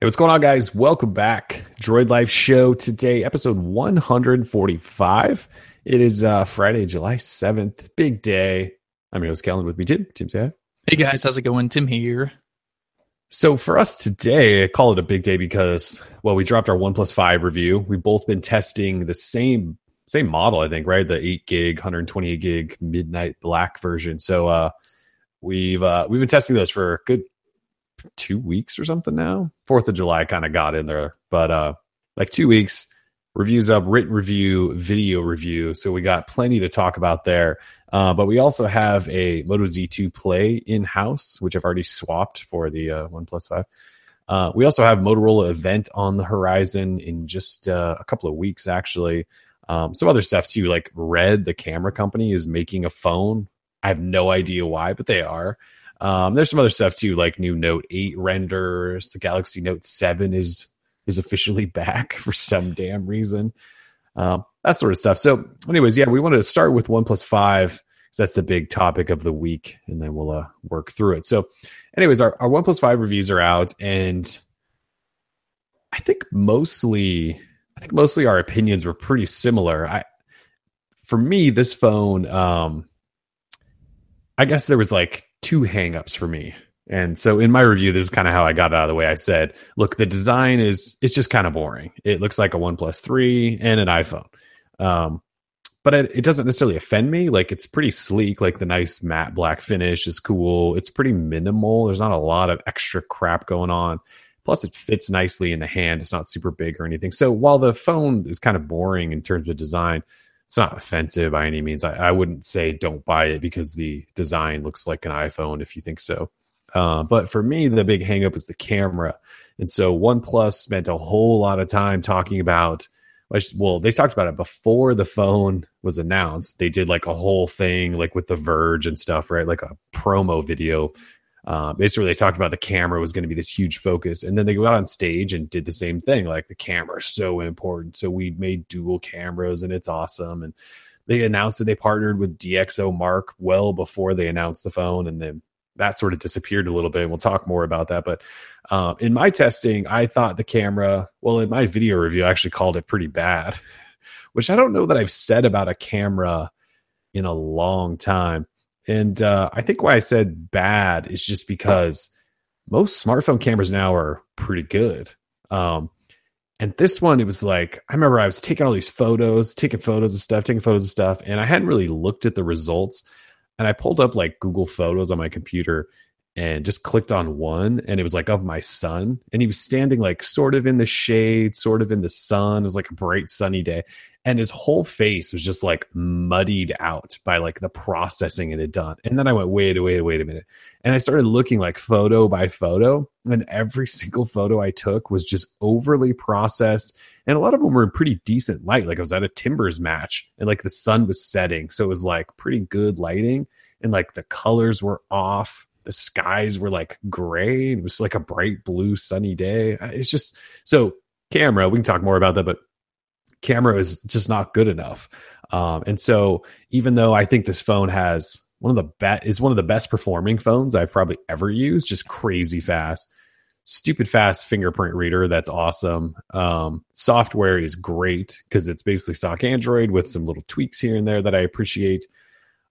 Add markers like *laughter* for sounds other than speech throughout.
Hey, what's going on, guys? Welcome back. Droid Life Show today, episode 145. It is uh, Friday, July 7th. Big day. I'm your host, Kellen, with me, Tim. Tim, say hi. Hey, guys. How's it going? Tim here. So, for us today, I call it a big day because, well, we dropped our OnePlus 5 review. We've both been testing the same same model, I think, right? The 8 gig, 128 gig midnight black version. So, uh, we've uh, we've been testing those for a good two weeks or something now. Fourth of July kind of got in there, but uh, like two weeks. Reviews up, written review, video review. So we got plenty to talk about there. Uh, but we also have a Moto Z2 Play in house, which I've already swapped for the uh, OnePlus Five. Uh, we also have Motorola event on the horizon in just uh, a couple of weeks, actually. Um, some other stuff too, like Red, the camera company, is making a phone. I have no idea why, but they are. Um, there's some other stuff too, like new Note 8 renders. The Galaxy Note 7 is is officially *laughs* back for some damn reason. Um, that sort of stuff. So, anyways, yeah, we wanted to start with OnePlus 5 because that's the big topic of the week, and then we'll uh, work through it. So, anyways, our, our OnePlus 5 reviews are out, and I think mostly, I think mostly our opinions were pretty similar. I, for me, this phone, um, I guess there was like two hangups for me. And so in my review, this is kind of how I got out of the way. I said, look, the design is it's just kind of boring. It looks like a OnePlus 3 and an iPhone. Um, but it, it, doesn't necessarily offend me. Like it's pretty sleek, like the nice matte black finish is cool. It's pretty minimal. There's not a lot of extra crap going on. Plus, it fits nicely in the hand. It's not super big or anything. So while the phone is kind of boring in terms of design, it's not offensive by any means. I, I, wouldn't say don't buy it because the design looks like an iPhone if you think so. Uh, but for me, the big hangup is the camera. And so OnePlus spent a whole lot of time talking about, well, they talked about it before the phone was announced. They did like a whole thing, like with The Verge and stuff, right? Like a promo video uh, basically they talked about the camera was going to be this huge focus and then they got on stage and did the same thing like the camera is so important so we made dual cameras and it's awesome and they announced that they partnered with DxO Mark well before they announced the phone and then that sort of disappeared a little bit we'll talk more about that but uh, in my testing i thought the camera well in my video review i actually called it pretty bad *laughs* which i don't know that i've said about a camera in a long time and uh, I think why I said bad is just because most smartphone cameras now are pretty good. Um, and this one, it was like, I remember I was taking all these photos, taking photos of stuff, taking photos of stuff, and I hadn't really looked at the results. And I pulled up like Google Photos on my computer and just clicked on one, and it was like of my son. And he was standing like sort of in the shade, sort of in the sun. It was like a bright sunny day and his whole face was just like muddied out by like the processing it had done. And then I went, wait, wait, wait a minute. And I started looking like photo by photo, and every *laughs* single photo I took was just overly processed. And a lot of them were in pretty decent light. Like I was at a Timbers match and like the sun was setting. So it was like pretty good lighting. And like the colors were off. The skies were like gray. It was like a bright blue sunny day. It's just so camera. We can talk more about that, but camera is just not good enough. Um, and so even though I think this phone has one of the best is one of the best performing phones I've probably ever used, just crazy fast, stupid fast fingerprint reader. That's awesome. Um, software is great because it's basically stock Android with some little tweaks here and there that I appreciate.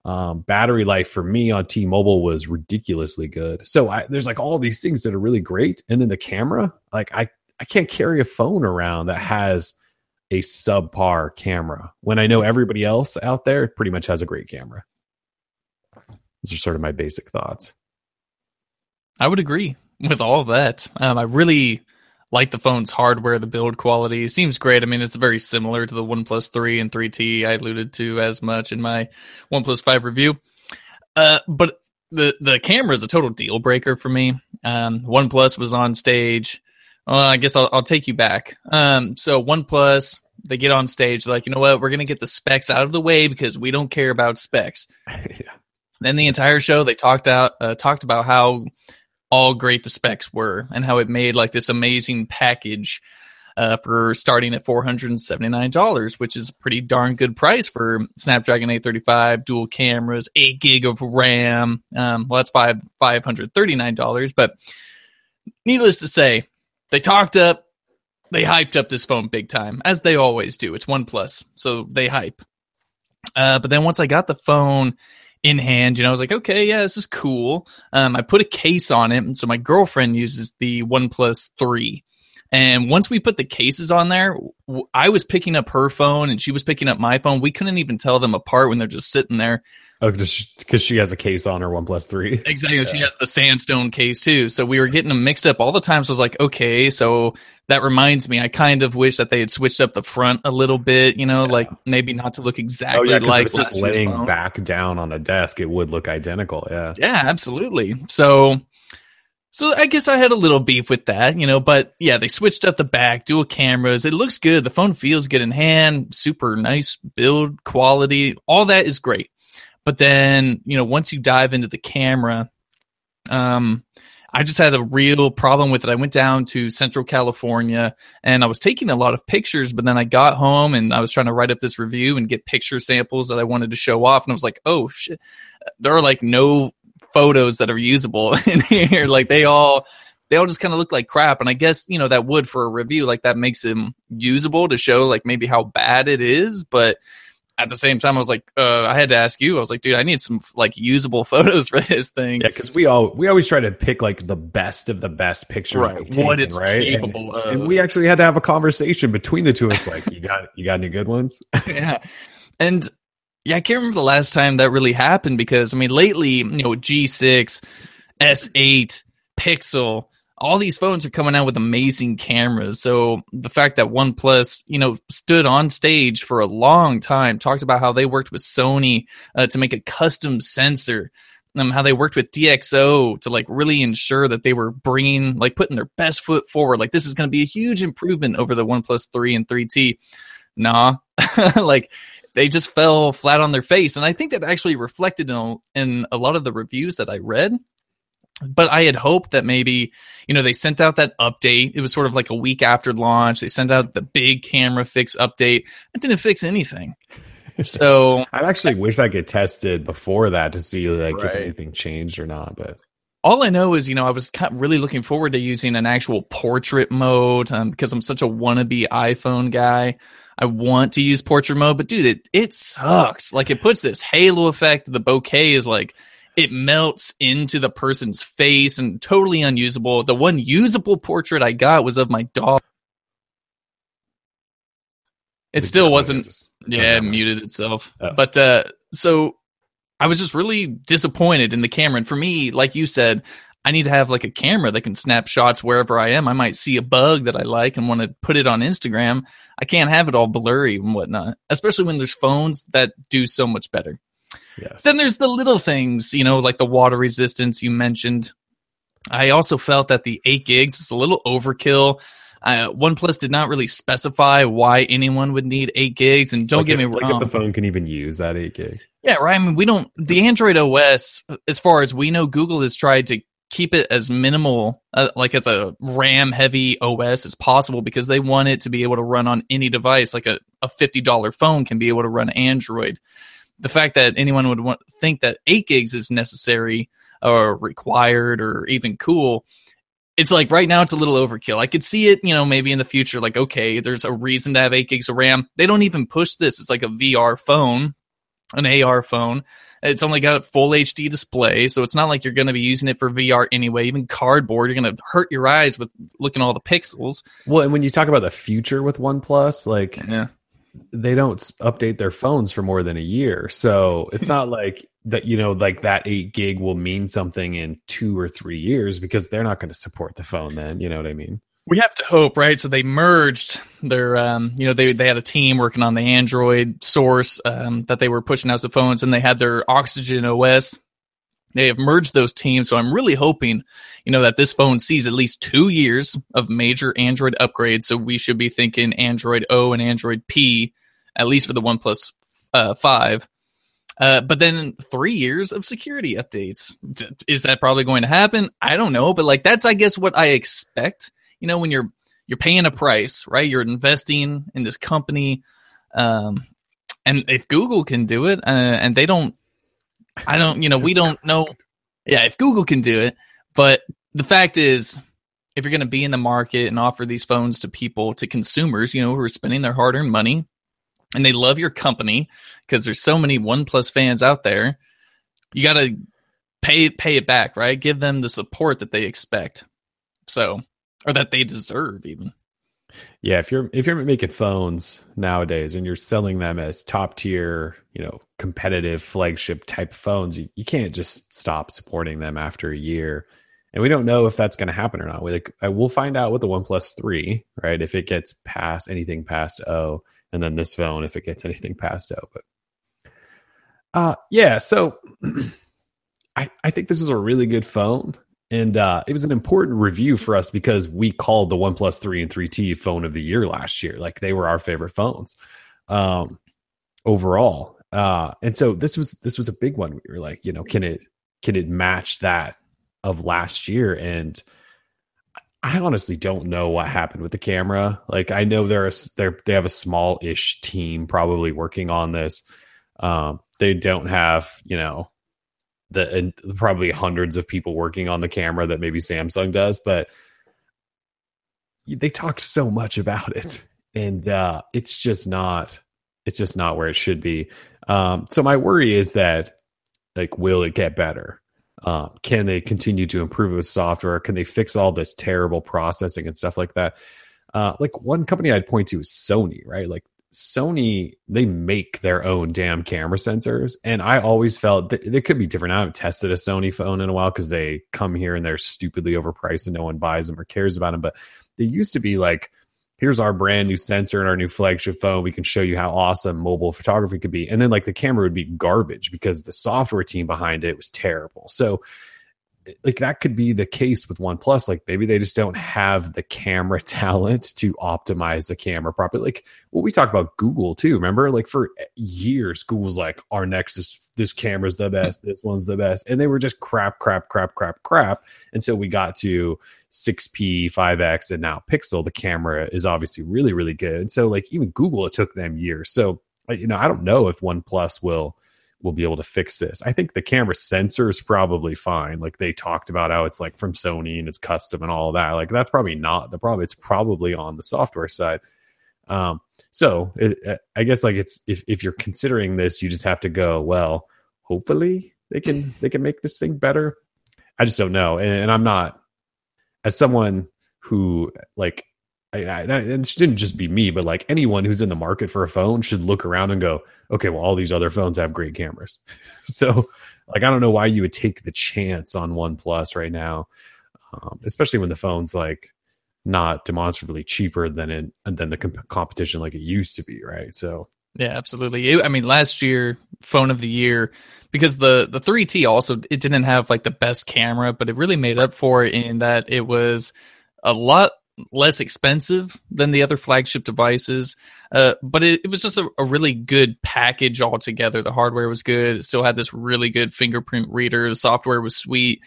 Um, battery life for me on T-Mobile was ridiculously good. So I, there's like all these things that are really great, and then the camera, like I I can't carry a phone around that has a subpar camera when I know everybody else out there pretty much has a great camera. These are sort of my basic thoughts. I would agree with all that. Um, I really like the phone's hardware, the build quality it seems great. I mean, it's very similar to the OnePlus 3 and 3T I alluded to as much in my OnePlus 5 review. Uh, but the the camera is a total deal breaker for me. Um, OnePlus was on stage well, I guess I'll, I'll take you back. Um, so OnePlus, they get on stage, like, you know what, we're gonna get the specs out of the way because we don't care about specs. *laughs* yeah. Then the entire show, they talked out, uh, talked about how all great the specs were and how it made like this amazing package uh, for starting at $479, which is a pretty darn good price for Snapdragon 835, dual cameras, 8 gig of RAM. Um, well, that's five, $539. But needless to say, they talked up, they hyped up this phone big time, as they always do. It's OnePlus, so they hype. Uh, but then once I got the phone in hand, you know, I was like, okay, yeah, this is cool. Um, I put a case on it, and so my girlfriend uses the OnePlus Three. And once we put the cases on there, I was picking up her phone and she was picking up my phone. We couldn't even tell them apart when they're just sitting there. Oh, because she has a case on her OnePlus 3. *laughs* Exactly. Yeah. She has the sandstone case too. So we were getting them mixed up all the time. So I was like, okay, so that reminds me, I kind of wish that they had switched up the front a little bit, you know, yeah. like maybe not to look oh, exactly oh, yeah, like just laying back down on a desk, it would look identical. Yeah. Yeah, absolutely. So so I guess I had a little beef with that, you know, but yeah, they switched up the back, dual cameras. It looks good. The phone feels good in hand, super nice build quality. All that is great. But then, you know, once you dive into the camera, um, I just had a real problem with it. I went down to Central California and I was taking a lot of pictures, but then I got home and I was trying to write up this review and get picture samples that I wanted to show off. And I was like, oh shit, there are like no photos that are usable *laughs* in here. Like they all they all just kind of look like crap. And I guess, you know, that would for a review, like that makes them usable to show like maybe how bad it is. But at the same time, I was like, uh, I had to ask you. I was like, dude, I need some like usable *laughs* photos for this thing. Yeah, because we all we always try to pick like the best of the best pictures, right? Taken, what it's right? capable and, of. And we actually had to have a conversation between the two of us, like, you got you got any good ones? *laughs* yeah, and yeah, I can't remember the last time that really happened because I mean, lately, you know, G6, S8, Pixel, all these phones are coming out with amazing cameras. So the fact that OnePlus, you know, stood on stage for a long time, talked about how they worked with Sony uh, to make a custom sensor, um, how they worked with DxO to like really ensure that they were bringing, like, putting their best foot forward. Like, this is going to be a huge improvement over the OnePlus 3 and 3T. Nah, *laughs* like they just fell flat on their face. And I think that actually reflected in a, in a lot of the reviews that I read. But I had hoped that maybe, you know, they sent out that update. It was sort of like a week after launch. They sent out the big camera fix update. It didn't fix anything. So *laughs* I actually wish I could test it before that to see like right. if anything changed or not. But all I know is, you know, I was really looking forward to using an actual portrait mode um, because I'm such a wannabe iPhone guy. I want to use portrait mode, but dude, it it sucks. Like it puts this halo effect. The bokeh is like it melts into the person's face and totally unusable. The one usable portrait I got was of my dog. It still wasn't. Just, yeah, it muted itself. Oh. But uh, so I was just really disappointed in the camera. And for me, like you said, I need to have like a camera that can snap shots wherever I am. I might see a bug that I like and want to put it on Instagram. I can't have it all blurry and whatnot, especially when there's phones that do so much better. Yes. Then there's the little things, you know, like the water resistance you mentioned. I also felt that the 8 gigs is a little overkill. Uh, OnePlus did not really specify why anyone would need 8 gigs. And don't like get if, me wrong. Like if the phone can even use that 8 gig. Yeah, right. I mean, we don't, the Android OS, as far as we know, Google has tried to keep it as minimal, uh, like as a RAM heavy OS as possible because they want it to be able to run on any device. Like a, a $50 phone can be able to run Android. The fact that anyone would want, think that 8 gigs is necessary or required or even cool, it's like right now it's a little overkill. I could see it, you know, maybe in the future, like, okay, there's a reason to have 8 gigs of RAM. They don't even push this. It's like a VR phone, an AR phone it's only got a full HD display, so it's not like you're going to be using it for VR anyway. Even cardboard, you're going to hurt your eyes with looking at all the pixels. Well, and when you talk about the future with OnePlus, like yeah. They don't update their phones for more than a year, so it's not like that. You know, like that eight gig will mean something in two or three years because they're not going to support the phone then. You know what I mean? we have to hope, right? So they merged their, um, you know, they they had a team working on the Android source um, that they were pushing out to phones, and they had their Oxygen OS. They have merged those teams, so I'm really hoping, you know, that this phone sees at least two years of major Android upgrades. So we should be thinking Android O and Android P, at least for the OnePlus uh, Five. Uh, but then three years of security updates. Is that probably going to happen? I don't know, but like that's I guess what I expect you know when you're you're paying a price, right? You're investing in this company, um, and if Google can do it, uh, and they don't, I don't, you know, we don't know. Yeah, if Google can do it, but the fact is, if you're going to be in the market and offer these phones to people, to consumers, you know, who are spending their hard earned money and they love your company because there's so many OnePlus fans out there, you got to pay pay it back, right? Give them the support that they expect. So, or that they deserve even. Yeah, if you're if you're making phones nowadays and you're selling them as top tier, you know, competitive flagship type phones, you, you can't just stop supporting them after a year. And we don't know if that's going to happen or not. We like, we'll find out with the OnePlus 3, right? If it gets past anything past O, and then this phone if it gets anything past O. But uh yeah, so *clears throat* I, I think this is a really good phone. And uh, it was an important review for us because we called the OnePlus 3 and 3T phone of the year last year. Like they were our favorite phones um, overall. Uh, and so this was this was a big one. We were like, you know, can it can it match that of last year? And I honestly don't know what happened with the camera. Like I know they're a, they're they have a small ish team probably working on this. Um, they don't have you know the and probably hundreds of people working on the camera that maybe Samsung does, but they talked so much about it, and uh, it's just not it's just not where it should be. Um, so my worry is that like, will it get better? Um, can they continue to improve with software? Can they fix all this terrible processing and stuff like that? Uh, like one company I'd point to is Sony, right? Like Sony, they make their own damn camera sensors. And I always felt that they could be different. I haven't tested a Sony phone in a while because they come here and they're stupidly overpriced and no one buys them or cares about them. But they used to be like, here's our brand new sensor and our new flagship phone. We can show you how awesome mobile photography could be. And then like the camera would be garbage because the software team behind it was terrible. So like that could be the case with OnePlus. Like maybe they just don't have the camera *laughs* talent to optimize the camera properly. Like what we talked about Google too. Remember, like for years, Google's like our next is this camera's the best, this one's the best, and they were just crap, crap, crap, crap, crap until we got to 6P, 5X, and now Pixel. The camera is obviously really, really good. So like even Google, it took them years. So you know, I don't know if OnePlus will will be able to fix this. I think the camera sensor is probably fine. Like they talked about how it's like from Sony and it's custom and all that. Like that's probably not the problem. It's probably on the software side. Um, so it, I guess like it's if if you're considering this, you just have to go. Well, hopefully they can *laughs* they can make this thing better. I just don't know, and, and I'm not as someone who like I, I, and it shouldn't just be me, but like anyone who's in the market for a phone should look around and go, okay, well, all these other phones have great cameras. *laughs* so, like, I don't know why you would take the chance on OnePlus right now, um, especially when the phone's like not demonstrably cheaper than it than the comp- competition like it used to be, right? So, yeah, absolutely. It, I mean, last year, phone of the year, because the the 3T also it didn't have like the best camera, but it really made up for it in that it was a lot less expensive than the other flagship devices. Uh, but it, it, was just a, a, really good package altogether. The hardware was good. It still had this really good fingerprint reader. The software was sweet.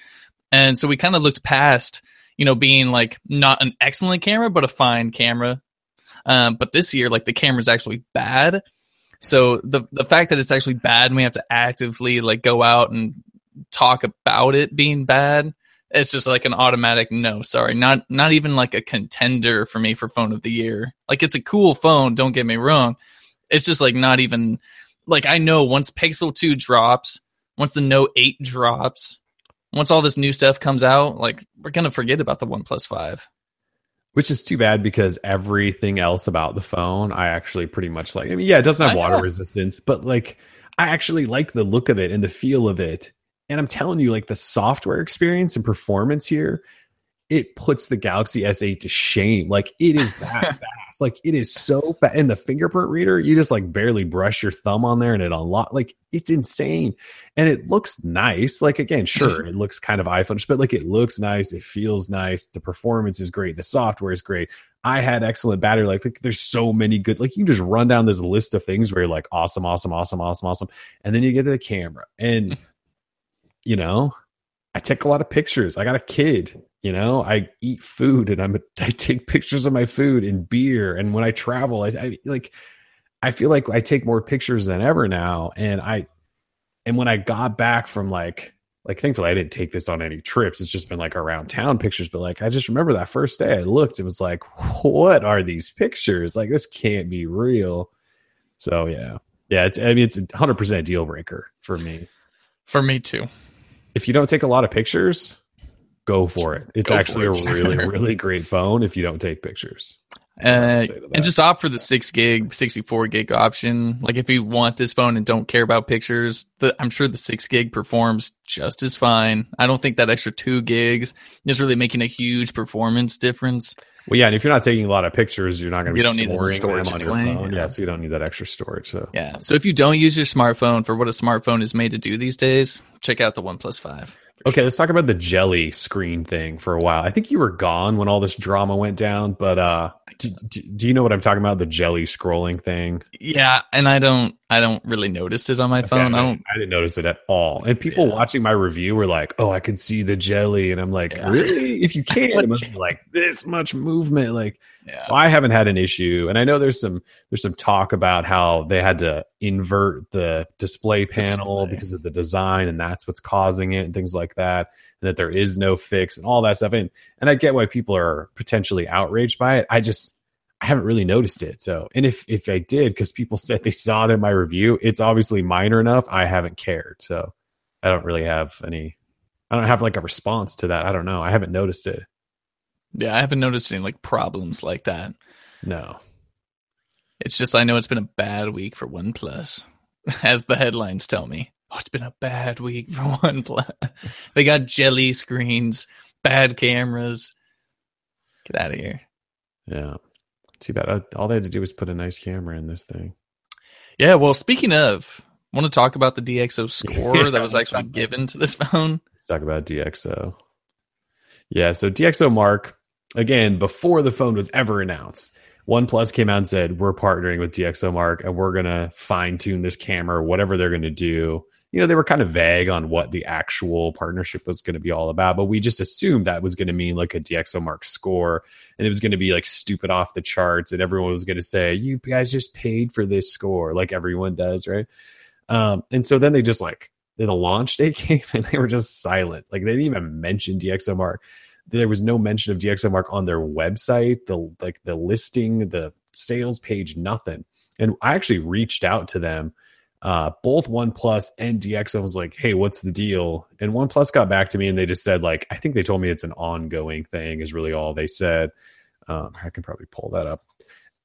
And so we kind of looked past, you know, being like not an excellent camera, but a fine camera. Um, but this year, like the camera's actually bad. So the the fact that it's actually bad and we have to actively like go out and talk about it being bad it's just like an automatic no sorry. Not not even like a contender for me for phone of the year. Like it's a cool phone don't get me wrong. It's just like not even like i know once pixel 2 drops once the note 8 drops once all this new stuff comes out like we're gonna forget about the one 5 which is too bad because everything else about the phone i actually pretty much like i mean yeah it doesn't have water resistance but like i actually like the look of it and the feel of it and I'm telling you, like the software experience and performance here, it puts the Galaxy S8 to shame. Like it is that *laughs* fast. Like it is so fast. And the fingerprint reader, you just like barely brush your thumb on there and it unlock. Like it's insane. And it looks nice. Like again, sure, mm-hmm. it looks kind of iPhone, but like it looks nice. It feels nice. The performance is great. The software is great. I had excellent battery life. Like, there's so many good. Like you just run down this list of things where you're like awesome, awesome, awesome, awesome, awesome, and then you get to the camera and *laughs* you know, I take a lot of pictures. I got a kid, you know, I eat food and I'm a, *laughs* I take pictures of my food and beer. And when I travel, I, I like, I feel like I take more pictures than ever now. And I, and when I got back from like like thankfully I didn't take this on any trips. It's just been like around town pictures. But like I just remember that first day I looked, it was like, what are these pictures? Like this can't be real. So yeah. Yeah, it's I mean it's a hundred percent deal breaker for me. For me too. If you don't take a lot of pictures, go for it. It's Go actually for a *laughs* really, really great phone if you don't take pictures. Uh, Say to that. and just opt for the six gig, 64 gig option. Like if you want this phone and don't care about pictures, the, I'm sure the six gig performs just as fine. I don't think that extra two gigs is really making a huge performance difference. Well, yeah, and if you're not taking a lot of pictures, you're not going to be You don't need the storing storage them on your anyway, phone. yeah. Yeah, so you don't need that extra storage. So Yeah. So if you don't use your smartphone for what a smartphone is made to do these days, check out the OnePlus 5. Okay, let's talk about the jelly screen thing for a while. I think you were gone when all this drama went down, but uh, do, do, do you know what I'm talking about? The jelly scrolling thing. Yeah, and I don't I don't really notice it on my phone. I don't I didn't notice it at all. And people Yeah. watching my review were like, "Oh, I could see the jelly," and I'm like, Yeah. "Really? If you *laughs* can, it must be like this much movement." Like, yeah. so I haven't had an issue, and I know there's some there's some talk about how they had to invert the display panel display. because of the design, and that's what's causing it, and things like that, and that there is no fix and all that stuff. And and I get why people are potentially outraged by it. I just I haven't really noticed it. So, and if if I did, because people *laughs* said they saw it in my review, it's obviously minor enough. I haven't cared, so I don't really have any. I don't have like a response to that. I don't know. I haven't noticed it. Yeah, I haven't noticed any like problems like that. No. It's just I know it's been a bad week for OnePlus, *laughs* as the headlines tell me. Oh, it's been a bad week for *laughs* OnePlus. they got jelly screens, bad cameras. Get out of here. Yeah. Too bad. All they had to do was put a nice camera in this thing. Yeah, well, speaking of, want to talk about the DxO *laughs* score Yeah, that was actually given to this phone? Let's talk about DxO. Yeah. So DxO Mark, again, before the phone was ever announced, OnePlus came out and said, We're partnering with DxO Mark and we're going to fine tune this camera, whatever they're going to do. You know, they were kind of vague on what the actual partnership was going to be all about, but we just assumed that was going to mean like a DxO Mark score and it was going to be like stupid off the charts and everyone was going to say, You guys just paid for this score, like everyone does, right? Um, and so then they just like, the launch day *laughs* came and they were just silent. Like they didn't even mention DxO Mark. There was no mention of DxO Mark on their website, the like the listing, the sales page, nothing. And I actually reached out to them, uh, both OnePlus and DxO was like, "Hey, what's the deal?" And OnePlus got back to me and they just said like, "I think they told me it's an ongoing thing." Is really all they said. Um, I can probably pull that up.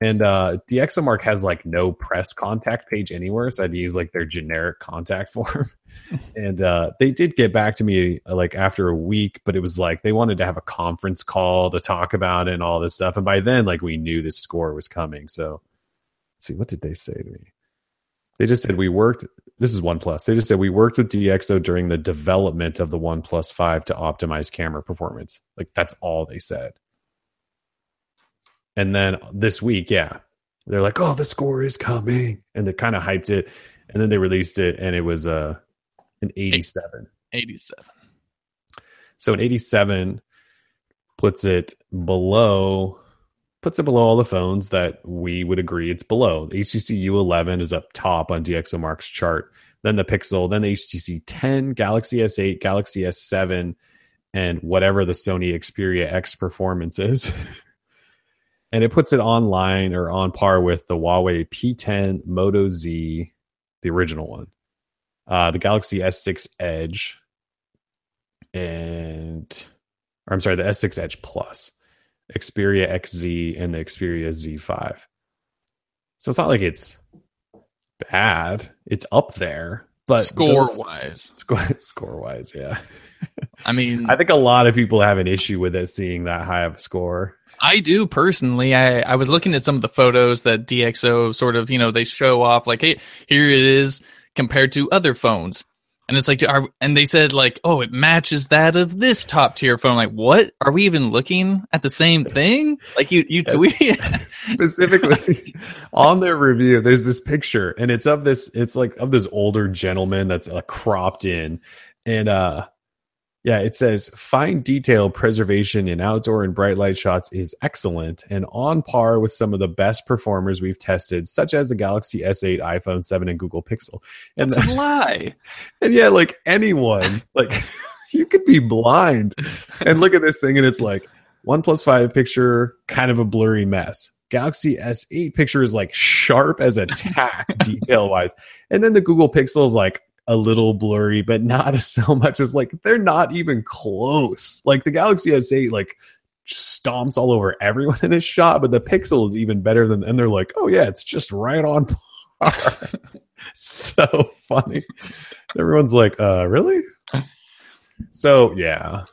And uh, DxOMark has like no press contact page anywhere, so I'd use like their generic contact *laughs* form. *laughs* and uh, they did get back to me uh, like after a week, but it was like they wanted to have a conference call to talk about it and all this stuff. And by then, like we knew this score was coming. So let's see, what did they say to me? They just said we worked. This is OnePlus. They just said we worked with DxO during the development of the OnePlus Five to optimize camera performance. Like that's all they said. And then this week, yeah, they're like, "Oh, the score is coming," and they kind of hyped it, and then they released it, and it was uh, an 87. 87. So an 87 puts it below, puts it below all the phones that we would agree it's below. The HTC U11 is up top on DxOMark's chart. Then the Pixel, then the HTC 10, Galaxy S8, Galaxy S7, and whatever the Sony Xperia X performance is. *laughs* and it puts it online or on par with the Huawei P10 Moto Z, the original one, uh, the Galaxy S6 Edge, and or I'm sorry, the S6 Edge Plus, Xperia XZ, and the Xperia Z5. So it's not like it's bad; it's up there. But Score *laughs* those- wise. score score wise, yeah. I mean, I think a lot of people have an issue with it seeing that high of a score. I do personally. I, I was looking at some of the photos that DxO sort of, you know, they show off like, hey, here it is compared to other phones. And it's like, are, and they said like, oh, it matches that of this top tier phone. Like, what? Are we even looking at the same thing? Like you, you Yes. tweet. *laughs* specifically on their review there's this picture and it's of this it's like of this older gentleman that's uh, cropped in and uh Yeah, it says fine detail preservation in outdoor and bright light shots is excellent and on par with some of the best performers we've tested, such as the Galaxy S8, iPhone 7, and Google Pixel. And That's a *laughs* lie. And yeah, like anyone, like *laughs* you could be blind and look at this thing and it's like one plus five picture, kind of a blurry mess. Galaxy S8 picture is like sharp as a tack *laughs* detail wise. And then the Google Pixel is like a little blurry, but not *laughs* so much as like they're not even close. Like the Galaxy S8, like stomps all over everyone in this shot, but the Pixel is even better than. And they're like, oh yeah, it's just right on par. *laughs* so funny. Everyone's like, uh, really? So yeah.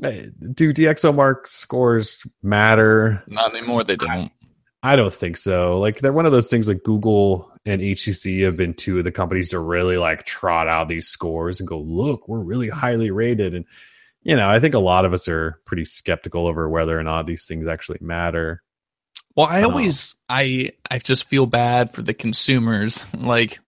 Do DxOMark scores matter? Not anymore. They don't. I don't think so. Like they're one of those things like Google and HTC have been two of the companies to really like trot out these scores and go, look, we're really highly rated. And you know, I think a lot of us are pretty skeptical over whether or not these things actually matter. Well, I always I I just feel bad for the consumers. *laughs* Like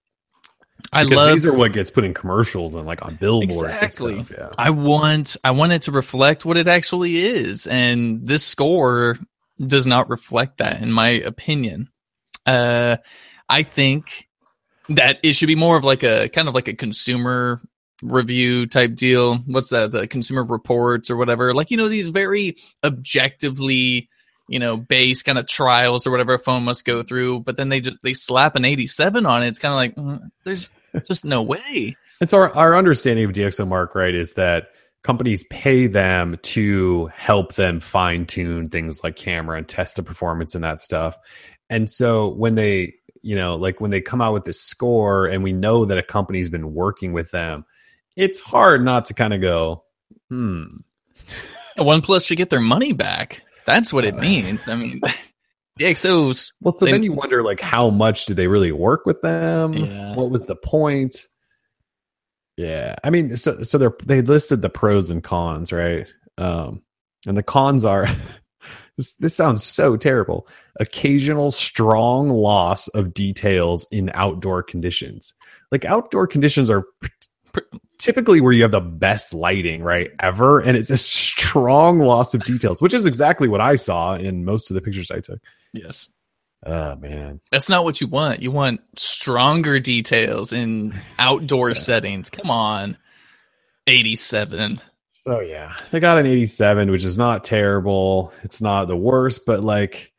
I love these are what gets put in commercials and like on billboards. Exactly. And stuff. Yeah. I want I want it to reflect what it actually is, and this score does not reflect that, in my opinion. Uh, I think that it should be more of like a kind of like a consumer review type deal. What's that? The consumer reports or whatever. Like you know these very objectively you know base kind of trials or whatever a phone must go through but then they just they slap an 87 on it it's kind of like mm, there's *laughs* just no way It's our our understanding of DxOMark, right, is that companies pay them to help them fine tune things like camera and test the performance and that stuff. And so when they, you know, like when they come out with this score and we know that a company's been working with them, it's hard not to kind of go, hmm. OnePlus should get their money back. That's what it means. I mean, *laughs* DxOs. Well, so they- then you wonder like how much did they really work with them? Yeah. What was the point? Yeah. I mean, so so they're they listed the pros and cons, right? Um and the cons are *laughs* this this sounds so terrible. Occasional strong loss of details in outdoor conditions. Like outdoor conditions are p- p- typically where you have the best lighting, right? Ever and it's a strong loss of details, which is exactly what I saw in most of the pictures I took. Yes. Oh man. That's not what you want. You want stronger details in outdoor settings. Come on. 87. So yeah, they got an 87, which is not terrible. It's not the worst, but like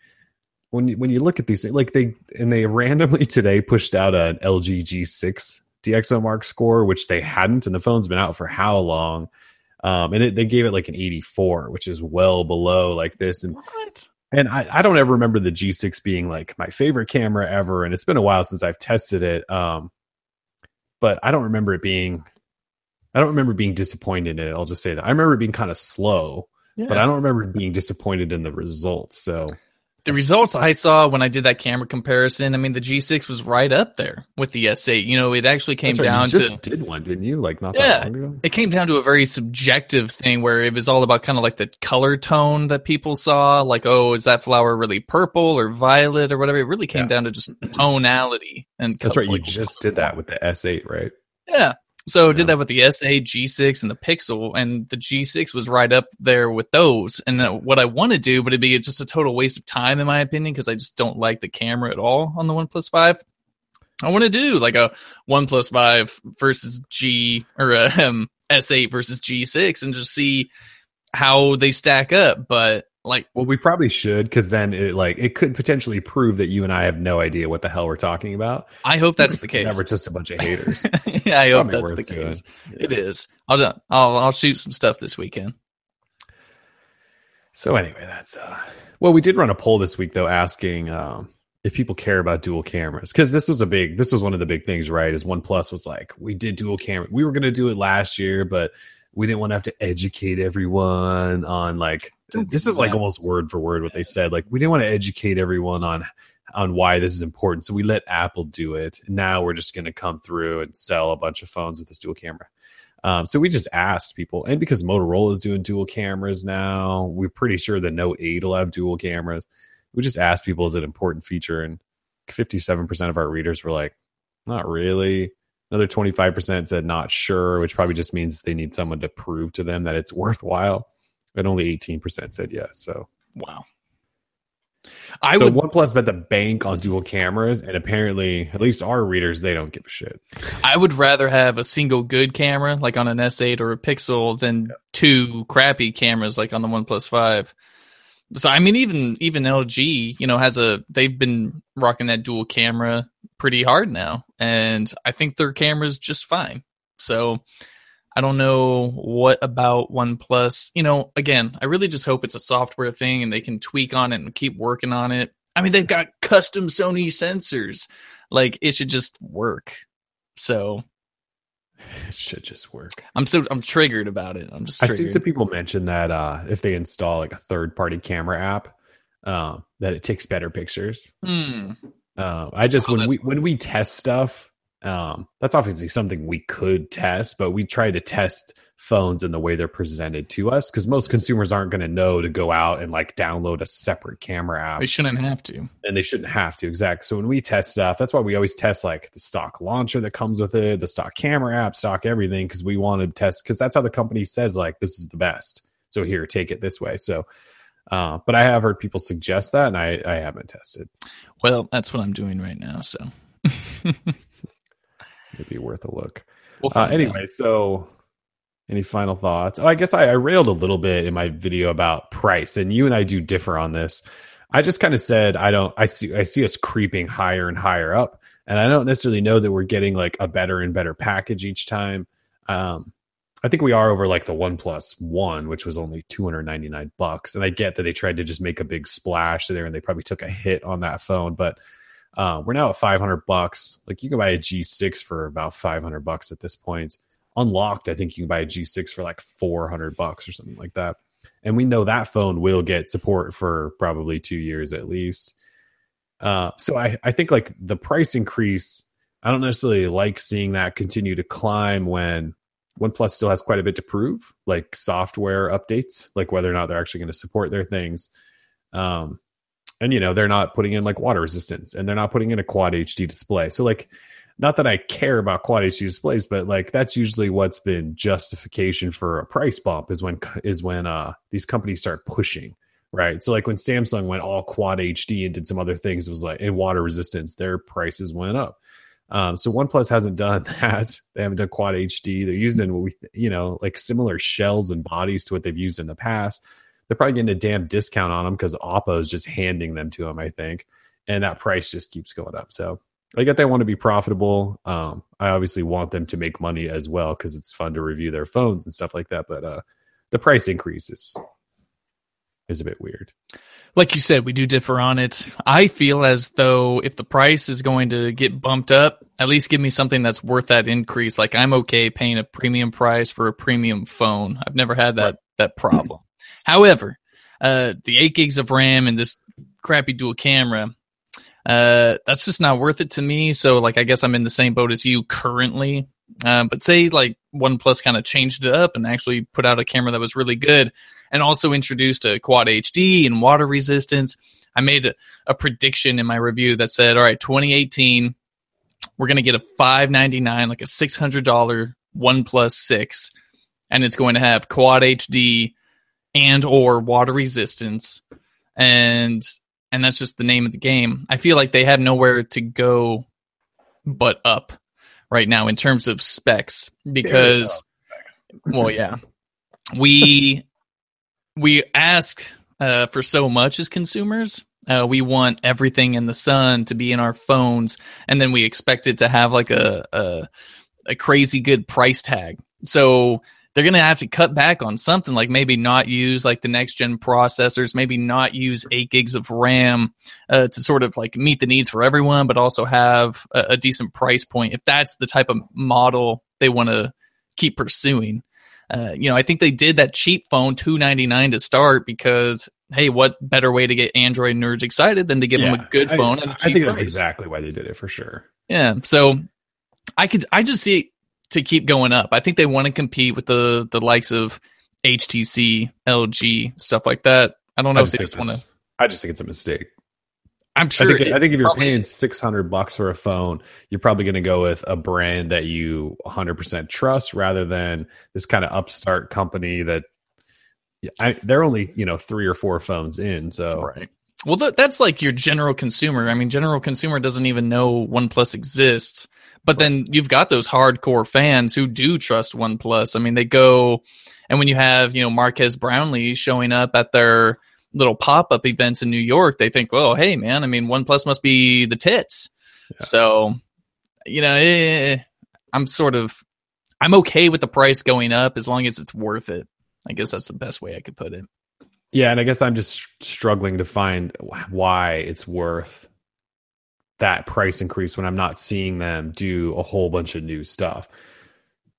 when you, when you look at these, like they and they randomly *laughs* today pushed out an LG G6 DxOMark score, which they hadn't, and the phone's been out for how long? Um, and it, they gave it like an 84, which is well below like this. And What? and I, I don't ever remember the G6 being like my favorite camera ever, and it's been a while since I've tested it. Um, but I don't remember it being. I don't remember being disappointed in it. I'll just say that I remember being kind of slow, but I don't remember being disappointed in the results. So the results I saw when I did that camera comparison, I mean, the G6 was right up there with the S8. You know, it actually came right, down you to just did one, didn't you? Like not Yeah. that long ago. it came down to a very subjective thing where it was all about kind of like the color tone that people saw like oh is that flower really purple or violet or whatever it really came Yeah. down to just tonality and That's right. You just did that with the S8, right? yeah so Yeah. did that with the s8 g6 and the pixel and the g6 was right up there with those and uh, what i want to do but it'd be just a total waste of time in my opinion because i just don't like the camera at all on the oneplus 5 i want to do like a oneplus 5 versus g or a *laughs* um, s8 versus g6 and just see how they stack up but like Well, we probably should because then it like it could potentially prove that you and I have no idea what the hell we're talking about. i hope that's the *laughs* case That we're just a bunch of haters. *laughs* yeah i hope that's the doing. case it is I'll, do- I'll i'll shoot some stuff this weekend So anyway, that's uh well, we did run a poll this week though, asking um if people care about dual cameras because this was a big this was one of the big things right is OnePlus was like we did dual camera we were going to do it last year but we didn't want to have to educate everyone on like this is like almost word for word what they said like we didn't want to educate everyone on on why this is important so we let Apple do it now we're just going to come through and sell a bunch of phones with this dual camera um, so we just asked people, and because Motorola is doing dual cameras now, we're pretty sure the Note 8 will have dual cameras. We just asked people, is it an important feature? And 57% of our readers were like, not really. Another 25% said not sure, which probably just means they need someone to prove to them that it's *laughs* worthwhile. And only 18% said yes. So, wow. I so would OnePlus bet the bank on dual cameras, and apparently, at least our readers, they don't give a shit. I would rather have a single good camera like on an S8 or a Pixel than two crappy cameras like on the OnePlus 5. So I mean even even LG, you know, has a they've been rocking that dual camera pretty hard now and I think their camera's just fine. So I don't know what about OnePlus. You know, again, I really just hope it's a software thing and they can tweak on it and keep working on it. I mean, they've got custom Sony sensors. Like it should just work. So It should just work. I'm so I'm triggered about it. I'm just I've seen some people mention that uh, if they install like a third party camera app, um, that it takes better pictures. Hmm. Um, I just Oh, when we when we test stuff, um, that's obviously something we could test, but we try to test phones in the way they're presented to us because most consumers aren't going to know to go out and like download a separate camera app. They shouldn't have to. and they shouldn't have to exactly so when we test stuff that's why we always test like the stock launcher that comes with it the stock camera app stock everything because we want to test because that's how the company says like this is the best. So here take it this way. So uh, but i have heard people suggest that and i i haven't tested. Well, that's what I'm doing right now. So. *laughs* It'd be worth a look. We'll uh, anyway so any final thoughts? Oh i guess I, I railed a little bit in my video about price and you and i do differ on this. I just kind of said i don't i see i see us creeping higher and higher up and i don't necessarily know that we're getting like a better and better package each time. Um i think we are over like the one plus one which was only 299 bucks and i get that they tried to just make a big splash there and they probably took a hit on that phone but uh, we're now at 500 bucks. Like you can buy a G6 for about 500 bucks at this point. Unlocked, I think you can buy a G6 for like 400 bucks or something like that. And we know that phone will get support for probably two years at least. Uh, so I, I think like the price increase, I don't necessarily like seeing that continue to climb when OnePlus still has quite a bit to prove, like software updates, like whether or not they're actually going to support their things. Um, and you know they're not putting in like water resistance and they're not putting in a quad hd display. So like not that i care about quad hd displays but like that's usually what's been justification for a price bump is when is when uh these companies start pushing right? So like when samsung went all quad hd and did some other things it was like in water resistance their prices went up um, so OnePlus hasn't done *laughs* that. They haven't done Quad HD. They're using what we, you know, like similar shells and bodies to what they've used in the past they're probably getting a damn discount on them because Oppo is just handing them to them, I think. And that price just keeps going up. So I get they want to be profitable. Um, I obviously want them to make money as well because it's fun to review their phones and stuff like that. But uh, the price increases is a bit weird. Like you said, we do differ on it. I feel as though if the price is going to get bumped up, at least give me something that's worth that increase. Like I'm okay paying a premium price for a premium phone. I've never had that Right. that problem. However, uh, the eight gigs of RAM and this crappy dual camera, uh, that's just not worth it to me. So like I guess I'm in the same boat as you currently. Uh, but say like OnePlus kind of changed it up and actually put out a camera that was really good and also introduced a quad HD and water resistance. I made a, a prediction in my review that said, all right, 2018, we're going to get a 599 like a $600 OnePlus 6 and it's going to have quad HD and or water resistance and and that's just the name of the game. I feel like they have nowhere to go but up right now in terms of specs because well yeah. We we ask uh, for so much as consumers. Uh, we want everything in the sun to be in our phones and then we expect it to have like a a, a crazy good price tag. So they're going to have to cut back on something like maybe not use like the next gen processors maybe not use 8 gigs of ram uh, to sort of like meet the needs for everyone but also have a, a decent price point if that's the type of model they want to keep pursuing uh, you know i think they did that cheap phone 299 to start because hey what better way to get android nerds excited than to give them a good I- phone at a I, cheap think that's price exactly why they did it for sure. yeah. So I could I just see to keep going up. I think they want to compete with the the likes of HTC, LG, stuff like that. I don't know I if they just want to. I just think it's a mistake. I'm sure. I think, it I think if you're paying is. 600 bucks for a phone, you're probably going to go with a brand that you 100% trust rather than this kind of upstart company that I, they're only, you know, three or four phones in. So Right. Well, th- that's like your general consumer. I mean, general consumer doesn't even know OnePlus exists. But then you've got those hardcore fans who do trust OnePlus. I mean, they go, and when you have, you know, Marques Brownlee showing up at their little pop up events in New York, they think, well, hey, man, I mean, OnePlus must be the tits. Yeah. So, you know, eh, I'm sort of, I'm okay with the price going up as long as it's worth it. I guess that's the best way I could put it. Yeah, and I guess I'm just struggling to find why it's worth that price increase when I'm not seeing them do a whole bunch of new stuff.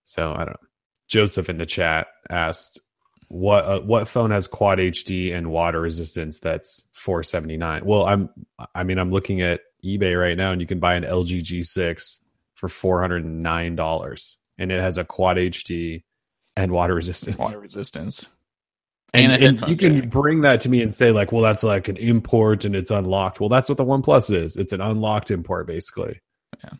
So I don't know. Joseph in the chat asked, "What uh, what phone has quad HD and water resistance that's 479?" Well, I'm I mean I'm looking at eBay right now, and you can buy an LG G6 for 409 dollars, and it has a quad HD and water resistance. Water resistance. And, And and you can bring that to me and say like, well, that's like an import and it's unlocked. Well, that's what the OnePlus is. It's an unlocked import, basically. Yeah.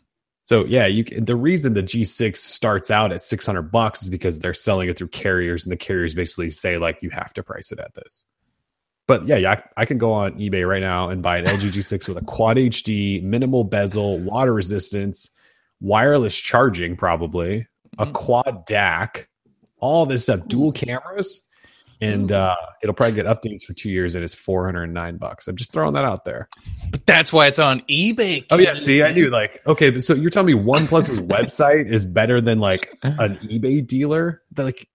So yeah, you can, the reason the G6 starts out at 600 bucks is because they're selling it through carriers, and the carriers basically say like you have to price it at this. But yeah, yeah, I, I can go on eBay right now and buy an LG G6 *laughs* with a quad HD, minimal bezel, water resistance, wireless charging, probably a Mhm. quad DAC, all this stuff, dual cameras, and uh, it'll probably get updates for two years, and it's four hundred and nine bucks. I'm just throwing that out there. But that's why it's on eBay. Oh yeah, see, I knew like okay, but so you're telling me OnePlus's *laughs* website is better than like an eBay dealer? That, Like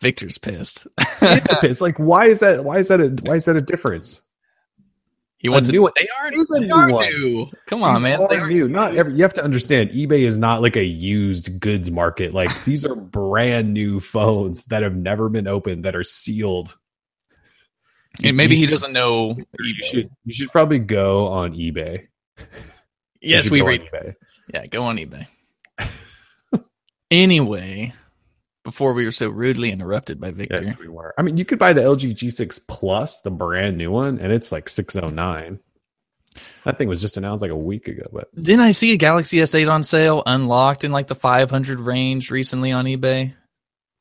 Victor's pissed. *laughs* it's like why is that? Why is that? A, why is that a difference? He wants A to new one. They are, It is a they new are one. new. Come on, These man. They are new. Not every. You have to understand, eBay is not like a used goods market. Like *laughs* these are brand new phones that have never been opened that are sealed. And maybe he doesn't know. You eBay. should you should probably go on eBay. Yes, we read. eBay. Yeah, go on eBay. *laughs* anyway, before we were so rudely interrupted by Victor, Yes, we were. I mean, you could buy the LG G6 Plus, the brand new one, and it's like 609. That thing was just announced like a week ago, but didn't I see a Galaxy S8 on sale, unlocked in like the 500 range recently on eBay?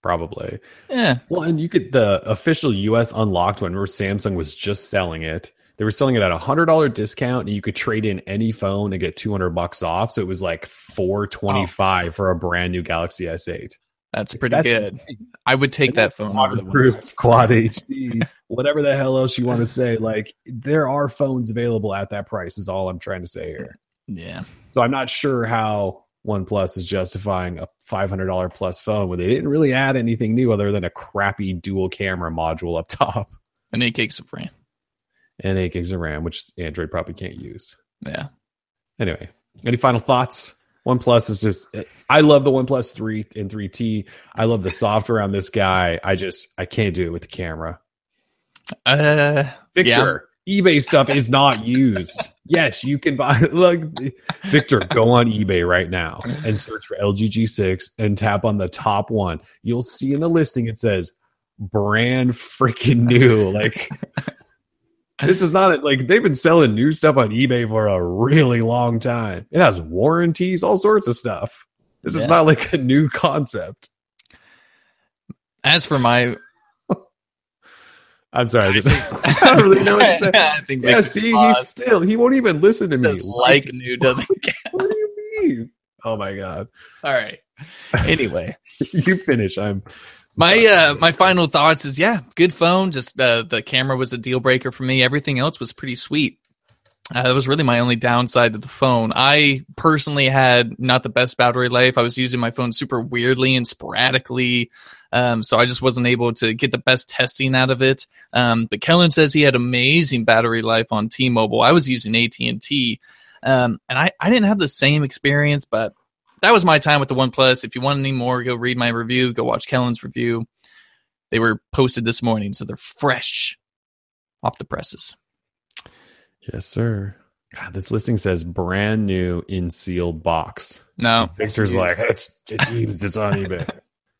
probably. Yeah, Well, and you could the official US unlocked one where Samsung was just selling it. They were selling it at a hundred dollar discount, and you could trade in any phone and get two hundred bucks off. So it was like four twenty five for a brand new Galaxy S8. That's pretty That's good. I would take that phone over the OnePlus. *laughs* quad HD, *laughs* whatever the hell else you want to say. Like there are phones available at that price. Is all I'm trying to say here. Yeah, So I'm not sure how OnePlus is justifying a $500 plus phone when they didn't really add anything new other than a crappy dual camera module up *laughs* top and eight gigs of RAM. and 8 gigs of RAM, which Android probably can't use. Yeah, Anyway, any final thoughts? OnePlus is just, I love the OnePlus 3 and 3T. I love the software on this guy. I just, I can't do it with the camera. uh, Victor, eBay stuff is not used. *laughs* yes, you can buy. *laughs* Look, Victor, go on eBay right now and search for LG G6 and tap on the top one. You'll see in the listing it says brand freaking new. Like *laughs* *laughs* this is not like they've been selling new stuff on eBay for a really long time. It has warranties, all sorts of stuff. This is not like a new concept. as for my, *laughs* I'm sorry. I, just- *laughs* I don't really know what to say. I think Yeah, see, he's still he won't even listen to me. Does like new doesn't count. what do you mean? Oh my god. All right. Anyway, you finish. I'm my uh my final thoughts is yeah, good phone. Just uh, the camera was a deal breaker for me. Everything else was pretty sweet. Uh, that was really my only downside to the phone. I personally had not the best battery life. I was using my phone super weirdly and sporadically. Um, so I just wasn't able to get the best testing out of it. Um, but Kellen says he had amazing battery life on T-Mobile. I was using AT&T. Um, and I, I didn't have the same experience, but that was my time with the OnePlus. If you want any more, go read my review, go watch Kellen's review. They were posted this morning, so they're fresh off the presses. Yes, sir. God, this listing says brand new in sealed box. No, Victor's it's like, it's it's used, it's on eBay.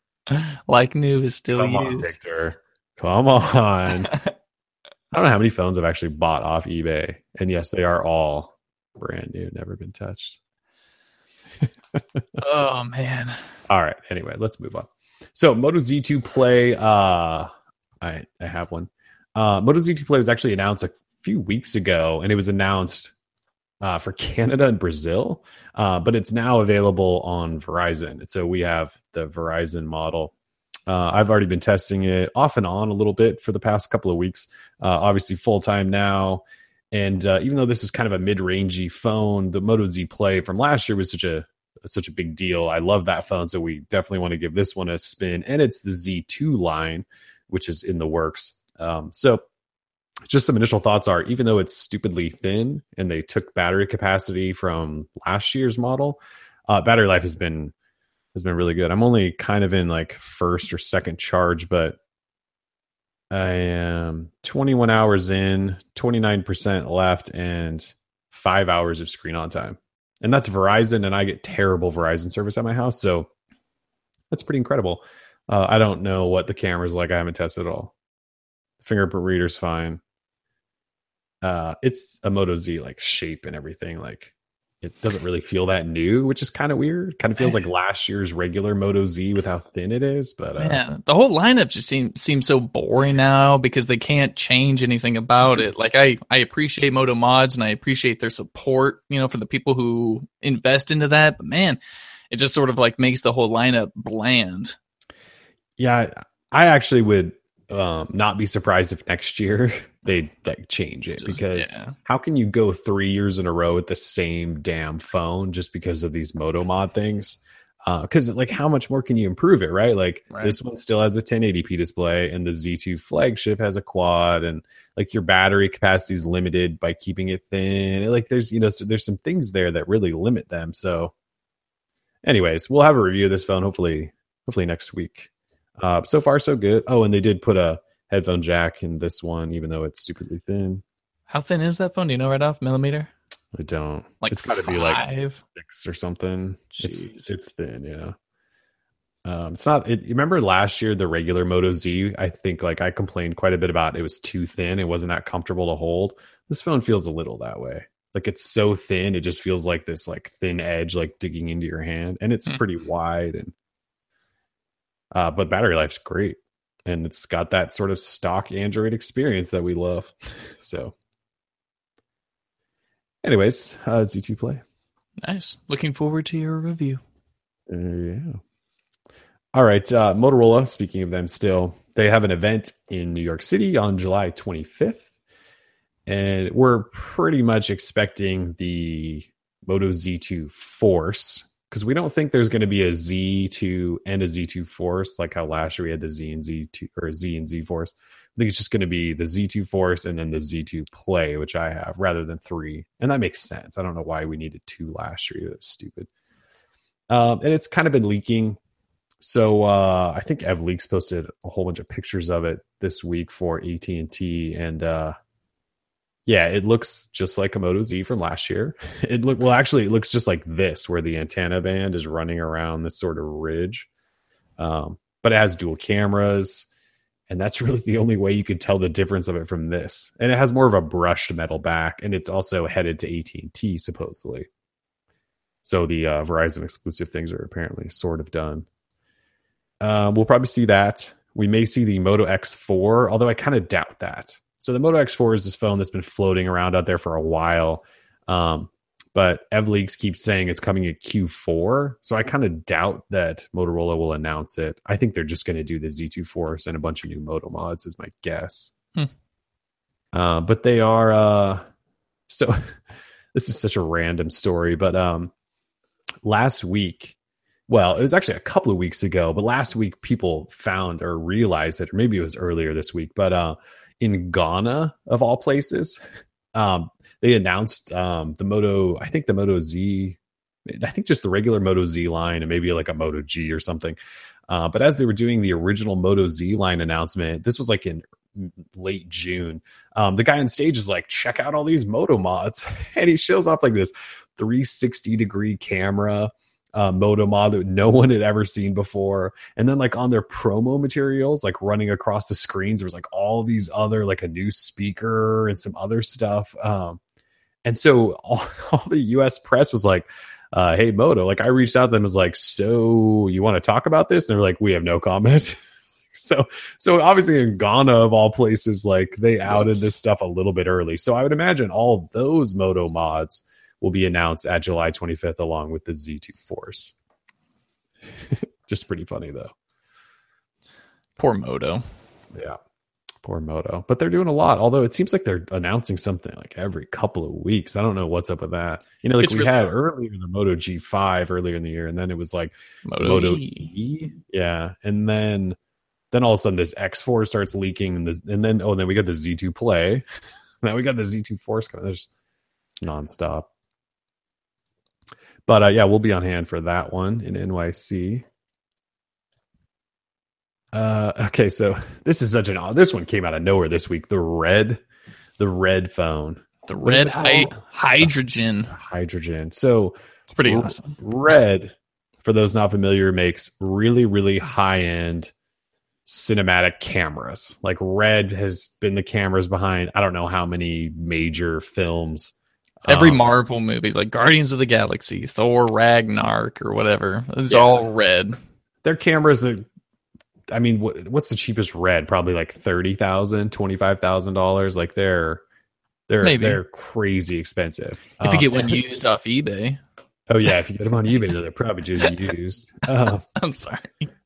*laughs* like new is still Come on, used. Victor. Come on. I don't know how many phones I've actually bought off eBay, and yes, they are all brand new, never been touched. Oh man. All right. Anyway, let's move on. So Moto Z2 Play, uh, I I have one. Uh, Moto Z2 Play was actually announced a few weeks ago, and it was announced uh, for Canada and Brazil, uh, but it's now available on Verizon. So we have the Verizon model. Uh, I've already been testing it off and on a little bit for the past couple of weeks. Uh, obviously, full time now. And uh, even though this is kind of a mid-rangey phone, the Moto Z Play from last year was such a such a big deal. I love that phone, so we definitely want to give this one a spin. And it's the Z2 line, which is in the works. Um, so just some initial thoughts are even though it's stupidly thin and they took battery capacity from last year's model, uh, battery life has been has been really good. I'm only kind of in like first or second charge, but I am 21 hours in, 29% left, and five hours of screen on time. And that's Verizon, and I get terrible Verizon service at my house. So that's pretty incredible. Uh, I don't know what the camera's like. I haven't tested it all. Fingerprint reader's fine. Uh, it's a Moto Z like shape and everything. Like it doesn't really feel that new, which is kind of weird. Kind of feels like *laughs* last year's regular Moto Z with how thin it is. But uh, yeah, the whole lineup just seems seems so boring now because they can't change anything about it. Like I I appreciate Moto Mods and I appreciate their support, you know, for the people who invest into that. But man, it just sort of like makes the whole lineup bland. Yeah, I actually would um, not be surprised if next year *laughs* they like change it just, because yeah. how can you go three years in a row with the same damn phone just because of these moto mod things? Because uh, like, how much more can you improve it, right? Like right. this one still has a 1080p display, and the Z2 flagship has a quad, and like your battery capacity is limited by keeping it thin. Like there's you know so there's some things there that really limit them. So, anyways, we'll have a review of this phone hopefully hopefully next week. Uh, so far, so good. Oh, and they did put a headphone jack in this one, even though it's stupidly thin. How thin is that phone? Do you know right off millimeter? I don't. Like it's got to be like six or something. Jeez. It's it's thin, yeah. Um, it's not. It, remember last year the regular Moto Z? I think like I complained quite a bit about it was too thin. It wasn't that comfortable to hold. This phone feels a little that way. Like it's so thin, it just feels like this like thin edge, like digging into your hand, and it's mm. pretty wide and uh, but battery life's great. And it's got that sort of stock Android experience that we love. *laughs* so, anyways, uh, Z2 Play. Nice. Looking forward to your review. Uh, yeah. All right. Uh, Motorola, speaking of them still, they have an event in New York City on July 25th. And we're pretty much expecting the Moto Z2 Force because we don't think there's going to be a Z2 and a Z2 Force like how last year we had the Z and Z2 or Z and Z Force. I think it's just going to be the Z2 Force and then the Z2 Play, which I have, rather than three. And that makes sense. I don't know why we needed two last year. That was stupid. Um, and it's kind of been leaking. So uh, I think EvLeaks posted a whole bunch of pictures of it this week for AT and T, and uh, yeah, it looks just like a Moto Z from last year. *laughs* It look well, actually, it looks just like this, where the antenna band is running around this sort of ridge. Um, but it has dual cameras, and that's *laughs* really the only way you could tell the difference of it from this. And it has more of a brushed metal back, and it's also headed to AT and T supposedly. So the uh, Verizon exclusive things are apparently sort of done. Um, we'll probably see that. We may see the Moto X4, although I kind of doubt that. So the Moto X4 is this phone that's been floating around out there for a while. Um, but EvLeaks keeps saying it's coming at Q4. So I kind of doubt that Motorola will announce it. I think they're just going to do the Z2 Force and a bunch of new Moto mods, is my guess. Hmm. Uh, but they are. Uh, so *laughs* this is such a random story, but um, last week, well, it was actually a couple of weeks ago, but last week people found or realized it, or maybe it was earlier this week, but uh, in Ghana of all places. Um, they announced um, the Moto, I think the Moto Z, I think just the regular Moto Z line and maybe like a Moto G or something. Uh, but as they were doing the original Moto Z line announcement, this was like in late June. Um, the guy on stage is like, check out all these Moto mods. *laughs* and he shows off like this 360 degree camera uh, Moto mod that no *laughs* one had ever seen before. And then like on their promo materials, like running across the screens, there was like all these other like a new speaker and some other stuff. Um, and so *laughs* all, all the U.S. press was like, uh, "Hey Moto," like I reached out to them was like, "So you want to talk about this?" And they're like, "We have no comment." *laughs* so so obviously in Ghana of all places, like they outed this stuff a little bit early. So I would imagine all those Moto mods will be announced at July 25th along with the Z2 Force. *laughs* Just pretty funny though. Poor Moto. Yeah. Poor Moto. But they're doing a lot, although it seems like they're announcing something like every couple of weeks. I don't know what's up with that. You know, like it's we really had hard. earlier the Moto G5 earlier in the year, and then it was like Moto, Moto e. e. Yeah. And then then all of a sudden this X4 starts leaking and this and then oh and then we got the Z2 play. *laughs* now we got the Z2 Force coming. There's nonstop. But uh, yeah, we'll be on hand for that one in NYC. Uh, okay, so this is such an this one came out of nowhere this week. The red, the red phone, the red hy- hydrogen, hydrogen. So it's pretty r- awesome. Red, for those not familiar, makes really really high end cinematic cameras. Like Red has been the cameras behind I don't know how many major films Every um, Marvel movie, like Guardians of the Galaxy, Thor, Ragnarok, or whatever, it's yeah. all red. Their cameras are I mean, what, what's the cheapest red? Probably like thirty thousand, twenty five thousand dollars. Like they're they're Maybe. they're crazy expensive. If um, you get one used off eBay. Oh yeah, if you get them on eBay, they're probably just *laughs* used. Um, I'm sorry.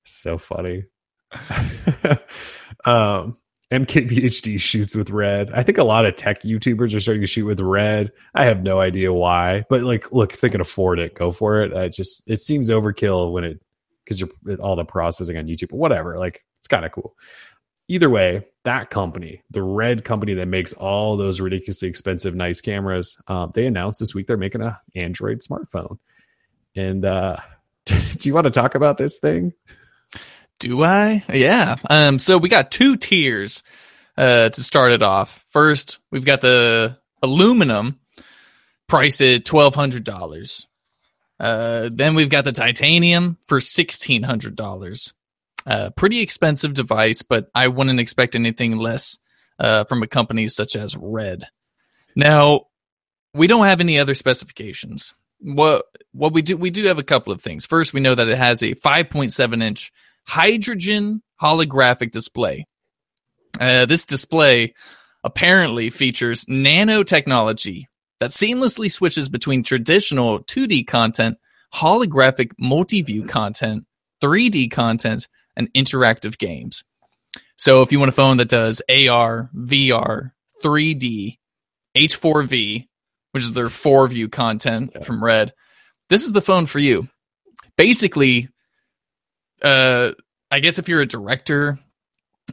So funny. *laughs* um, MKBHD shoots with red. I think a lot of tech YouTubers are starting to shoot with red. I have no idea why, but like, look, if they can afford it, go for it. I just it seems overkill when it because you're all the processing on YouTube, but whatever. Like, it's kind of cool. Either way, that company, the red company that makes all those ridiculously expensive, nice cameras, um, they announced this week they're making a Android smartphone. And uh, *laughs* do you want to talk about this thing? Do I? Yeah. Um, so we got two tiers uh, to start it off. First, we've got the aluminum price at twelve hundred dollars. Uh, then we've got the titanium for sixteen hundred dollars. Uh, pretty expensive device, but I wouldn't expect anything less uh, from a company such as Red. Now, we don't have any other specifications. What what we do we do have a couple of things. First, we know that it has a 5.7 inch hydrogen holographic display. Uh, this display apparently features nanotechnology that seamlessly switches between traditional 2D content, holographic multi-view content, 3D content, and interactive games. So if you want a phone that does AR, VR, 3D, H4V, which is their four view content from Red, this is the phone for you. Basically, uh, I guess if you're a director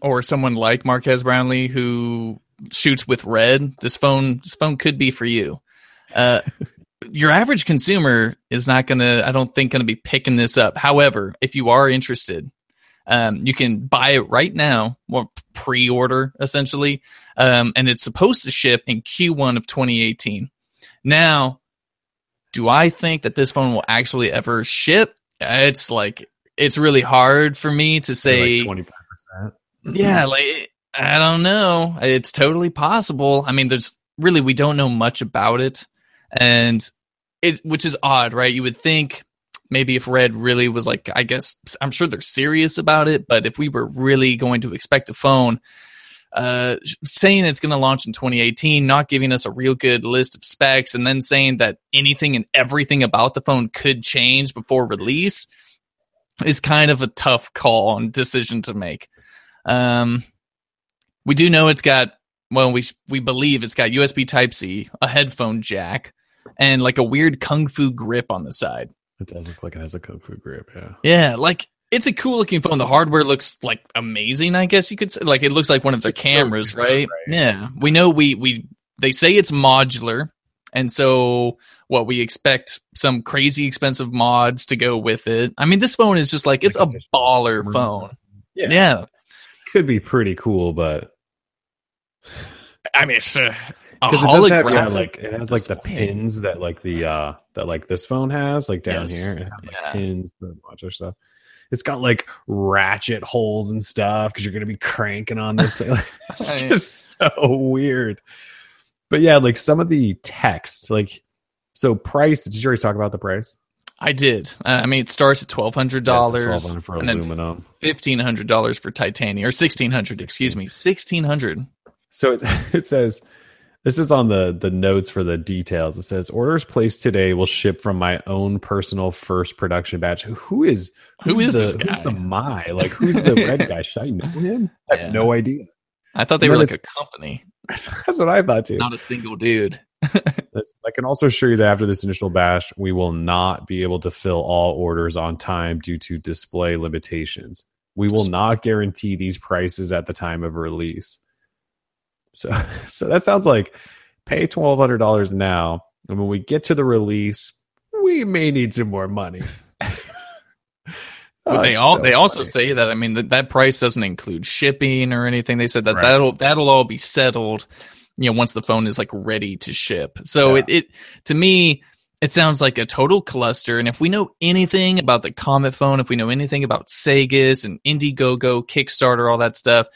or someone like Marques Brownlee who shoots with red, this phone this phone could be for you. Uh, *laughs* your average consumer is not gonna, I don't think, gonna be picking this up. However, if you are interested, um, you can buy it right now, or pre-order essentially, um, and it's supposed to ship in Q1 of 2018. Now, do I think that this phone will actually ever ship? It's like it's really hard for me to say twenty five percent. Yeah, like I don't know. It's totally possible. I mean, there's really we don't know much about it, and it which is odd, right? You would think maybe if Red really was like, I guess I'm sure they're serious about it, but if we were really going to expect a phone. Uh, saying it's going to launch in 2018, not giving us a real good list of specs, and then saying that anything and everything about the phone could change before release is kind of a tough call and decision to make. Um, we do know it's got well, we we believe it's got USB Type C, a headphone jack, and like a weird kung fu grip on the side. It does look like it has a kung fu grip. Yeah. Yeah, like it's a cool looking phone. The hardware looks like amazing. I guess you could say like it looks like one of the cameras, right? right? Yeah. We know we we they say it's modular, and so what we expect some crazy expensive mods to go with it. I mean, this phone is just like it's a baller phone. Yeah. yeah. Could be pretty cool, but I mean, A 'Cause it does have, holographic. yeah, like it has like the pins that like the uh that like this phone has like down Yes. here. It has like Yeah. pins to watch our stuff. It's got like ratchet holes and stuff because you're gonna be cranking on this thing. *laughs* it's just so weird. But yeah, like some of the text, like so price. Did you already talk about the price? I did. Uh, I mean, it starts at twelve hundred dollars, Twelve hundred for and then aluminum. fifteen hundred dollars for titanium, or sixteen hundred. Excuse me, sixteen hundred. So it, *laughs* it says this is on the the notes for the details. It says orders placed today will ship from my own personal first production batch. Who is who is the, this guy? Who's the my? Like who's the red guy? Should I know him? I have *laughs* Yeah. no idea. I thought they And were like a company, *laughs* That's what I thought too. not a single dude. *laughs* I can also assure you that after this initial bash, we will not be able to fill all orders on time due to display limitations. We will not guarantee these prices at the time of release. So, *laughs* so that sounds like pay twelve hundred dollars now, and when we get to the release, we may need some more money. *laughs* Oh, they all so they also say that I mean that, that price doesn't include shipping or anything. They said that Right. that'll that'll all be settled, you know, once the phone is like ready to ship. So Yeah. it, it to me it sounds like a total cluster. And if we know anything about the Comet phone, if we know anything about segas and Indiegogo, Kickstarter, all that stuff,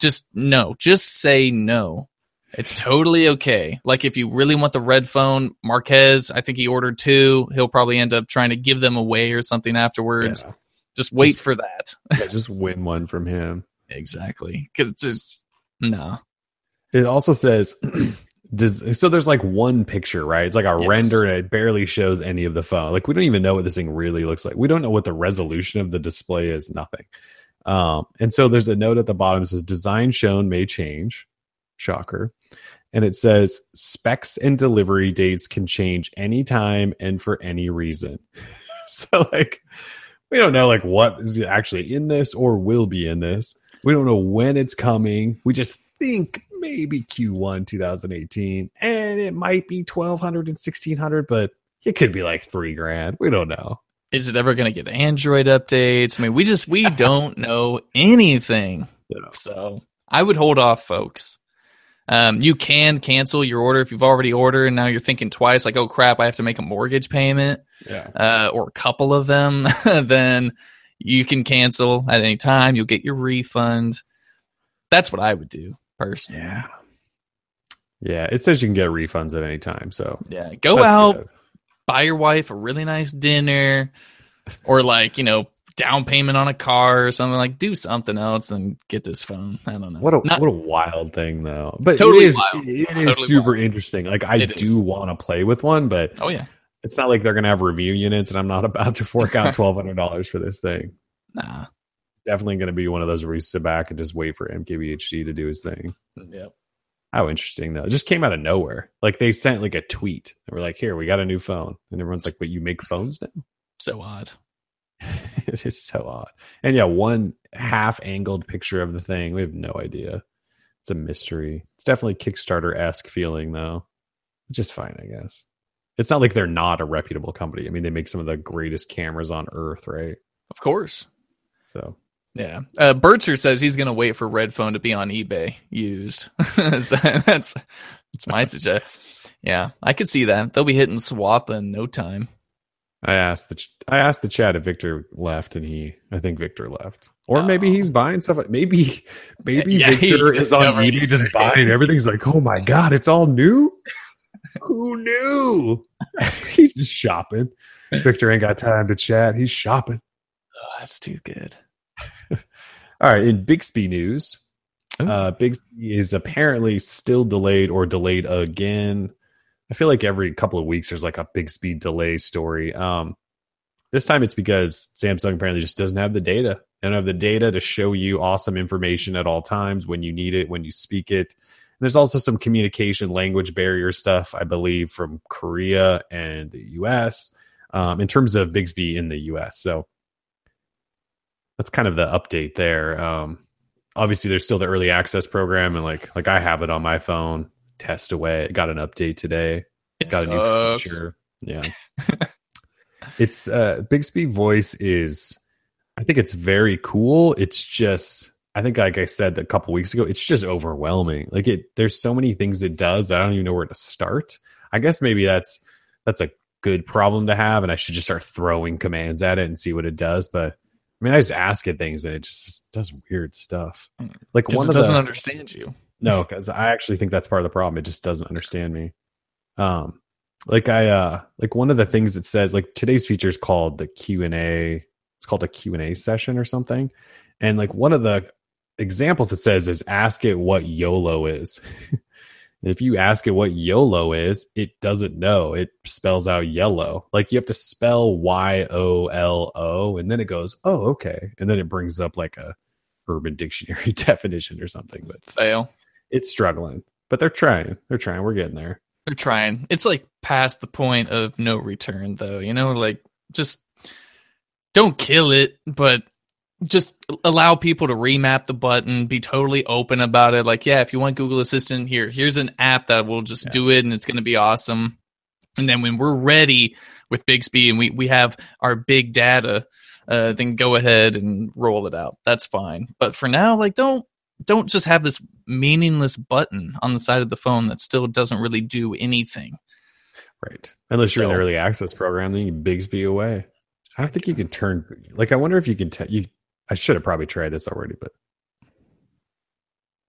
just no, just say no. It's totally okay. Like if you really want the red phone, Marques, I think he ordered two. He'll probably end up trying to give them away or something afterwards. Yeah. Just wait Just- for that. Yeah, just win one from him. *laughs* Exactly. Because it's just no. It also says *clears throat* does so there's like one picture, right? It's like a Yes. render and it barely shows any of the phone. Like we don't even know what this thing really looks like. We don't know what the resolution of the display is, nothing. Um, and so there's a note at the bottom that says design shown may change. Shocker. And it says specs and delivery dates can change anytime and for any reason. *laughs* so like we don't know like what is actually in this or will be in this. We don't know when it's coming. We just think maybe Q1 2018 and it might be 1200 and 1600 but it could be like 3 grand. We don't know. Is it ever going to get Android updates? I mean, we just we *laughs* don't know anything. Yeah. So I would hold off, folks. Um, you can cancel your order if you've already ordered and now you're thinking twice, like, oh crap, I have to make a mortgage payment, Yeah. uh, or a couple of them. *laughs* then you can cancel at any time. You'll get your refund. That's what I would do personally. Yeah. Yeah, it says you can get refunds at any time, so Yeah, go out, good. buy your wife a really nice dinner, or like you know, down payment on a car or something. Like, do something else and get this phone. I don't know. What a Not- what a wild thing though. But Totally it is wild. it is Totally super wild. interesting. Like I It do want to play with one, but oh yeah, it's not like they're gonna have review units and I'm not *laughs* about to fork out *laughs* twelve hundred dollars for this thing. nah. Definitely gonna be one of those where you sit back and just wait for MKBHD to do his thing. Yep. How interesting though. It just came out of nowhere. Like they sent like a tweet. and we're like, Here, we got a new phone. And everyone's like, But you make phones now? So odd. *laughs* it is so odd. And yeah, one half angled picture of the thing. We have no idea. It's a mystery. It's definitely Kickstarter esque feeling though. Which is fine, I guess. It's not like they're not a reputable company. I mean, they make some of the greatest cameras on earth, right? Of course. So Yeah. Uh, Bertzer says he's going to wait for Red Phone to be on eBay used. *laughs* So that's that's my suggestion. Yeah, I could see that. They'll be hitting swap in no time. I asked the ch- I asked the chat if Victor left, and he I think Victor left, or maybe Oh. he's buying stuff. Maybe maybe Yeah, Victor is on eBay just buying everything's like, oh my god, it's all new. *laughs* Who knew? *laughs* he's just shopping. Victor ain't got time to chat. He's shopping. Oh, that's too good. All right, in Bixby news, Ooh. uh, Bixby is apparently still delayed or delayed again. I feel like every couple of weeks there's like a Bixby delay story. Um, this time it's because Samsung apparently just doesn't have the data. They don't have the data to show you awesome information at all times when you need it, when you speak it. And there's also some communication language barrier stuff, I believe, from Korea and the US um, in terms of Bixby in the US. So that's kind of the update there. Um, obviously, there's still the early access program, and like like I have it on my phone. Test away. It got an update today. It got a new feature. Yeah. *laughs* it's uh Bixby voice is I think it's very cool. It's just I think, like I said a couple weeks ago, it's just overwhelming. Like it, there's so many things it does that I don't even know where to start. I guess maybe that's that's a good problem to have, and I should just start throwing commands at it and see what it does. But I mean, I just ask it things, and it just does weird stuff. Like one it doesn't the, understand you. no, because I actually think that's part of the problem. It just doesn't understand me. Um, like I uh, like one of the things it says, like today's feature is called the Q and A. It's called a Q and A session or something, and like one of the examples it says is ask it what YOLO is. *laughs* if you ask it what YOLO is, it doesn't know. It spells out yellow. Like you have to spell Y O L O, and then it goes, oh, okay. And then it brings up like a urban *laughs* dictionary *laughs* definition or something. But Fail. it's struggling. But they're trying. They're trying. We're getting there. They're trying. It's like past the point of no return, though. You know, like just don't kill it, but just allow people to remap the button, be totally open about it. Like, yeah, if you want Google Assistant, here, here's an app that will just Yeah. do it and it's going to be awesome. And then when we're ready with Bixby and we, we have our big data, uh, then go ahead and roll it out. That's fine. But for now, like, don't don't just have this meaningless button on the side of the phone that still doesn't really do anything. Right. Unless you're in the early access program, then you away. I don't think you can turn like I wonder if you can te- you I should have probably tried this already, but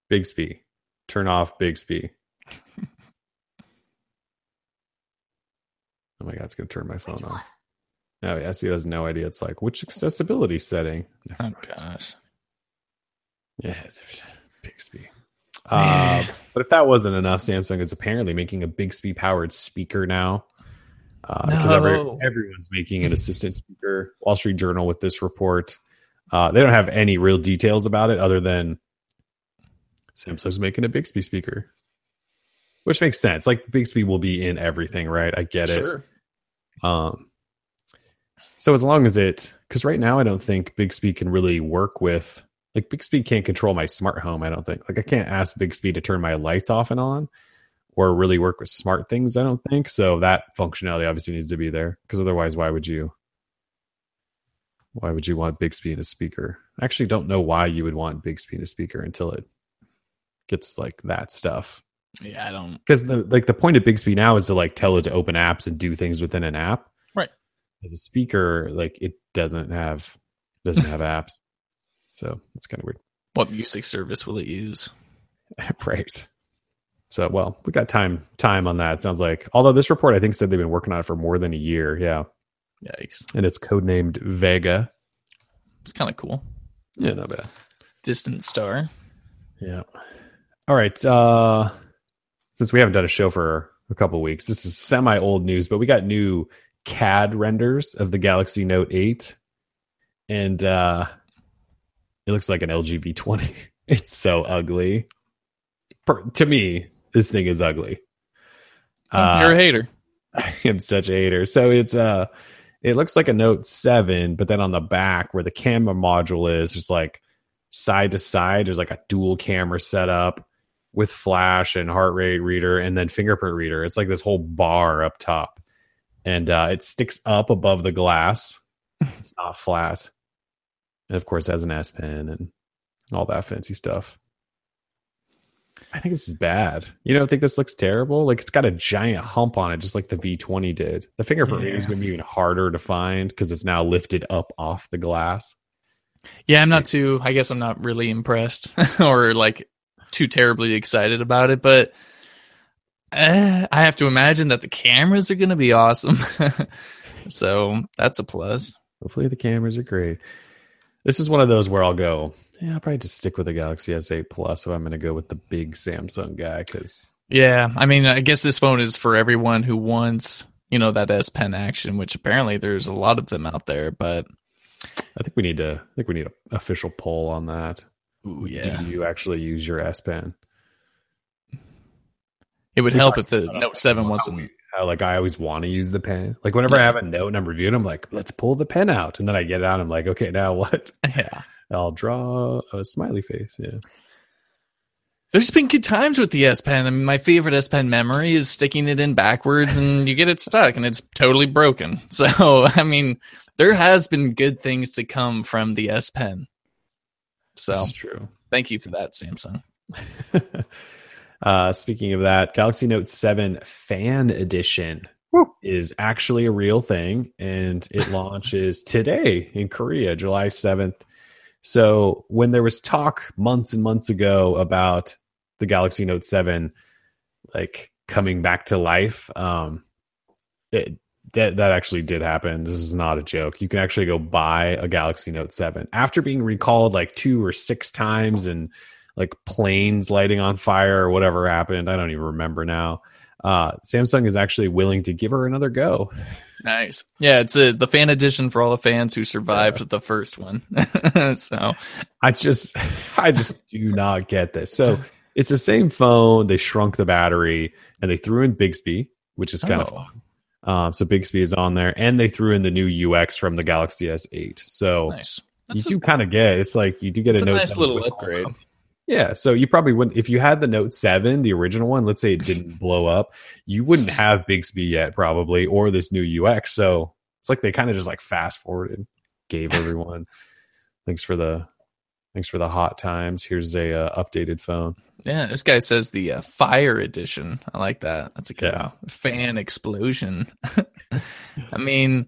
Bixby. Turn off Bixby. oh my god, it's gonna turn my phone off. Oh yeah, see, has no idea. It's like which accessibility setting? Oh gosh. Yeah, Bixby. *sighs* Uh, but if that wasn't enough, Samsung is apparently making a Bixby powered speaker now. Uh, because every, everyone's making an assistant speaker. Wall Street Journal with this report. Uh, they don't have any real details about it other than Samsung's making a Bixby speaker, which makes sense. Like Bixby will be in everything, right? I get it. Sure. Um, so as long as it, because right now I don't think Bixby can really work with like Bixby can't control my smart home. I don't think like I can't ask Bixby to turn my lights off and on or really work with smart things. I don't think so. That functionality obviously needs to be there because otherwise, why would you? Why would you want Bixby in a speaker? I actually don't know why you would want Bixby in a speaker until it gets like that stuff Yeah, I don't. because the like the point of Bixby now is to like tell it to open apps and do things within an app. Right. As a speaker, like it doesn't have doesn't have *laughs* apps, so it's kind of weird. What music service will it use? *laughs* right. So well, we got time time on that. It sounds like although this report I think said they've been working on it for more than a year. Yeah, Yikes. and it's codenamed Vega. It's kind of cool. Yeah, not bad. Distant Star. Yeah. All right. Uh since we haven't done a show for a couple weeks, this is semi old news, but we got new CAD renders of the Galaxy Note 8. And uh it looks like an LG V20. *laughs* It's so ugly. Per, to me, this thing is ugly. Uh, You're a hater. *laughs* I am such a hater. So it's uh it looks like a Note 7, but then on the back where the camera module is, there's like side to side, there's like a dual camera setup with flash and heart rate reader and then fingerprint reader. It's like this whole bar up top. And uh it sticks up above the glass. It's not flat. And of course has an S Pen and all that fancy stuff. I think this is bad. You don't think this looks terrible? Like it's got a giant hump on it, just like the V20 did. The fingerprint reader is going to be even harder to find because it's now lifted up off the glass. Yeah, I'm not too. I guess I'm not really impressed *laughs* or like too terribly excited about it, but uh, I have to imagine that the cameras are going to be awesome. *laughs* so that's a plus. Hopefully the cameras are great. This is one of those where I'll go, yeah, I'll probably just stick with the Galaxy S8 Plus if I'm going to go with the big Samsung guy because Yeah, I mean, I guess this phone is for everyone who wants, you know, that S Pen action, which apparently there's a lot of them out there. But I think we need to. I think we need an official poll on that. ooh, yeah, Do you actually use your S Pen? it would We help if the Note Seven wasn't. how, how, like I always want to use the pen. Like whenever I have a note and I'm reviewing, I'm like, let's pull the pen out, and then I get it out. I'm like, okay, now what? *laughs* Yeah, I'll draw a smiley face. Yeah, there's been good times with the S Pen. I mean, my favorite S Pen memory is sticking it in backwards and you get it stuck and it's totally broken. *laughs* So, I mean, there has been good things to come from the S Pen. So, this is true. Thank you for that, Samsung. *laughs* uh, speaking of that, Galaxy Note 7 Fan Edition Woo. is actually a real thing, and it *laughs* launches today in Korea, July 7th. So when there was talk months and months ago about the Galaxy Note 7 like coming back to life, um, it, that that actually did happen. This is not a joke. You can actually go buy a Galaxy Note 7 after being recalled like two or six times and like planes lighting on fire or whatever happened. I don't even remember now. Uh, Samsung is actually willing to give her another go. Nice. Yeah, it's a, the fan edition for all the fans who survived yeah. the first one. *laughs* so I just I just do not get this. So it's the same phone. They shrunk the battery and they threw in Bixby, which is kind oh. of fun. Um, so Bixby is on there, and they threw in the new UX from the Galaxy S8. So nice. you do kind of get it's like you do get a, a nice little upgrade. Yeah, so you probably wouldn't if you had the Note 7, the original one, let's say it didn't *laughs* blow up, you wouldn't have Bixby yet probably or this new UX. So it's like they kind of just like fast forwarded, gave *laughs* everyone thanks for the thanks for the hot times. Here's a uh, updated phone. Yeah, this guy says the uh, fire edition. I like that. That's a good yeah. fan explosion. *laughs* I mean,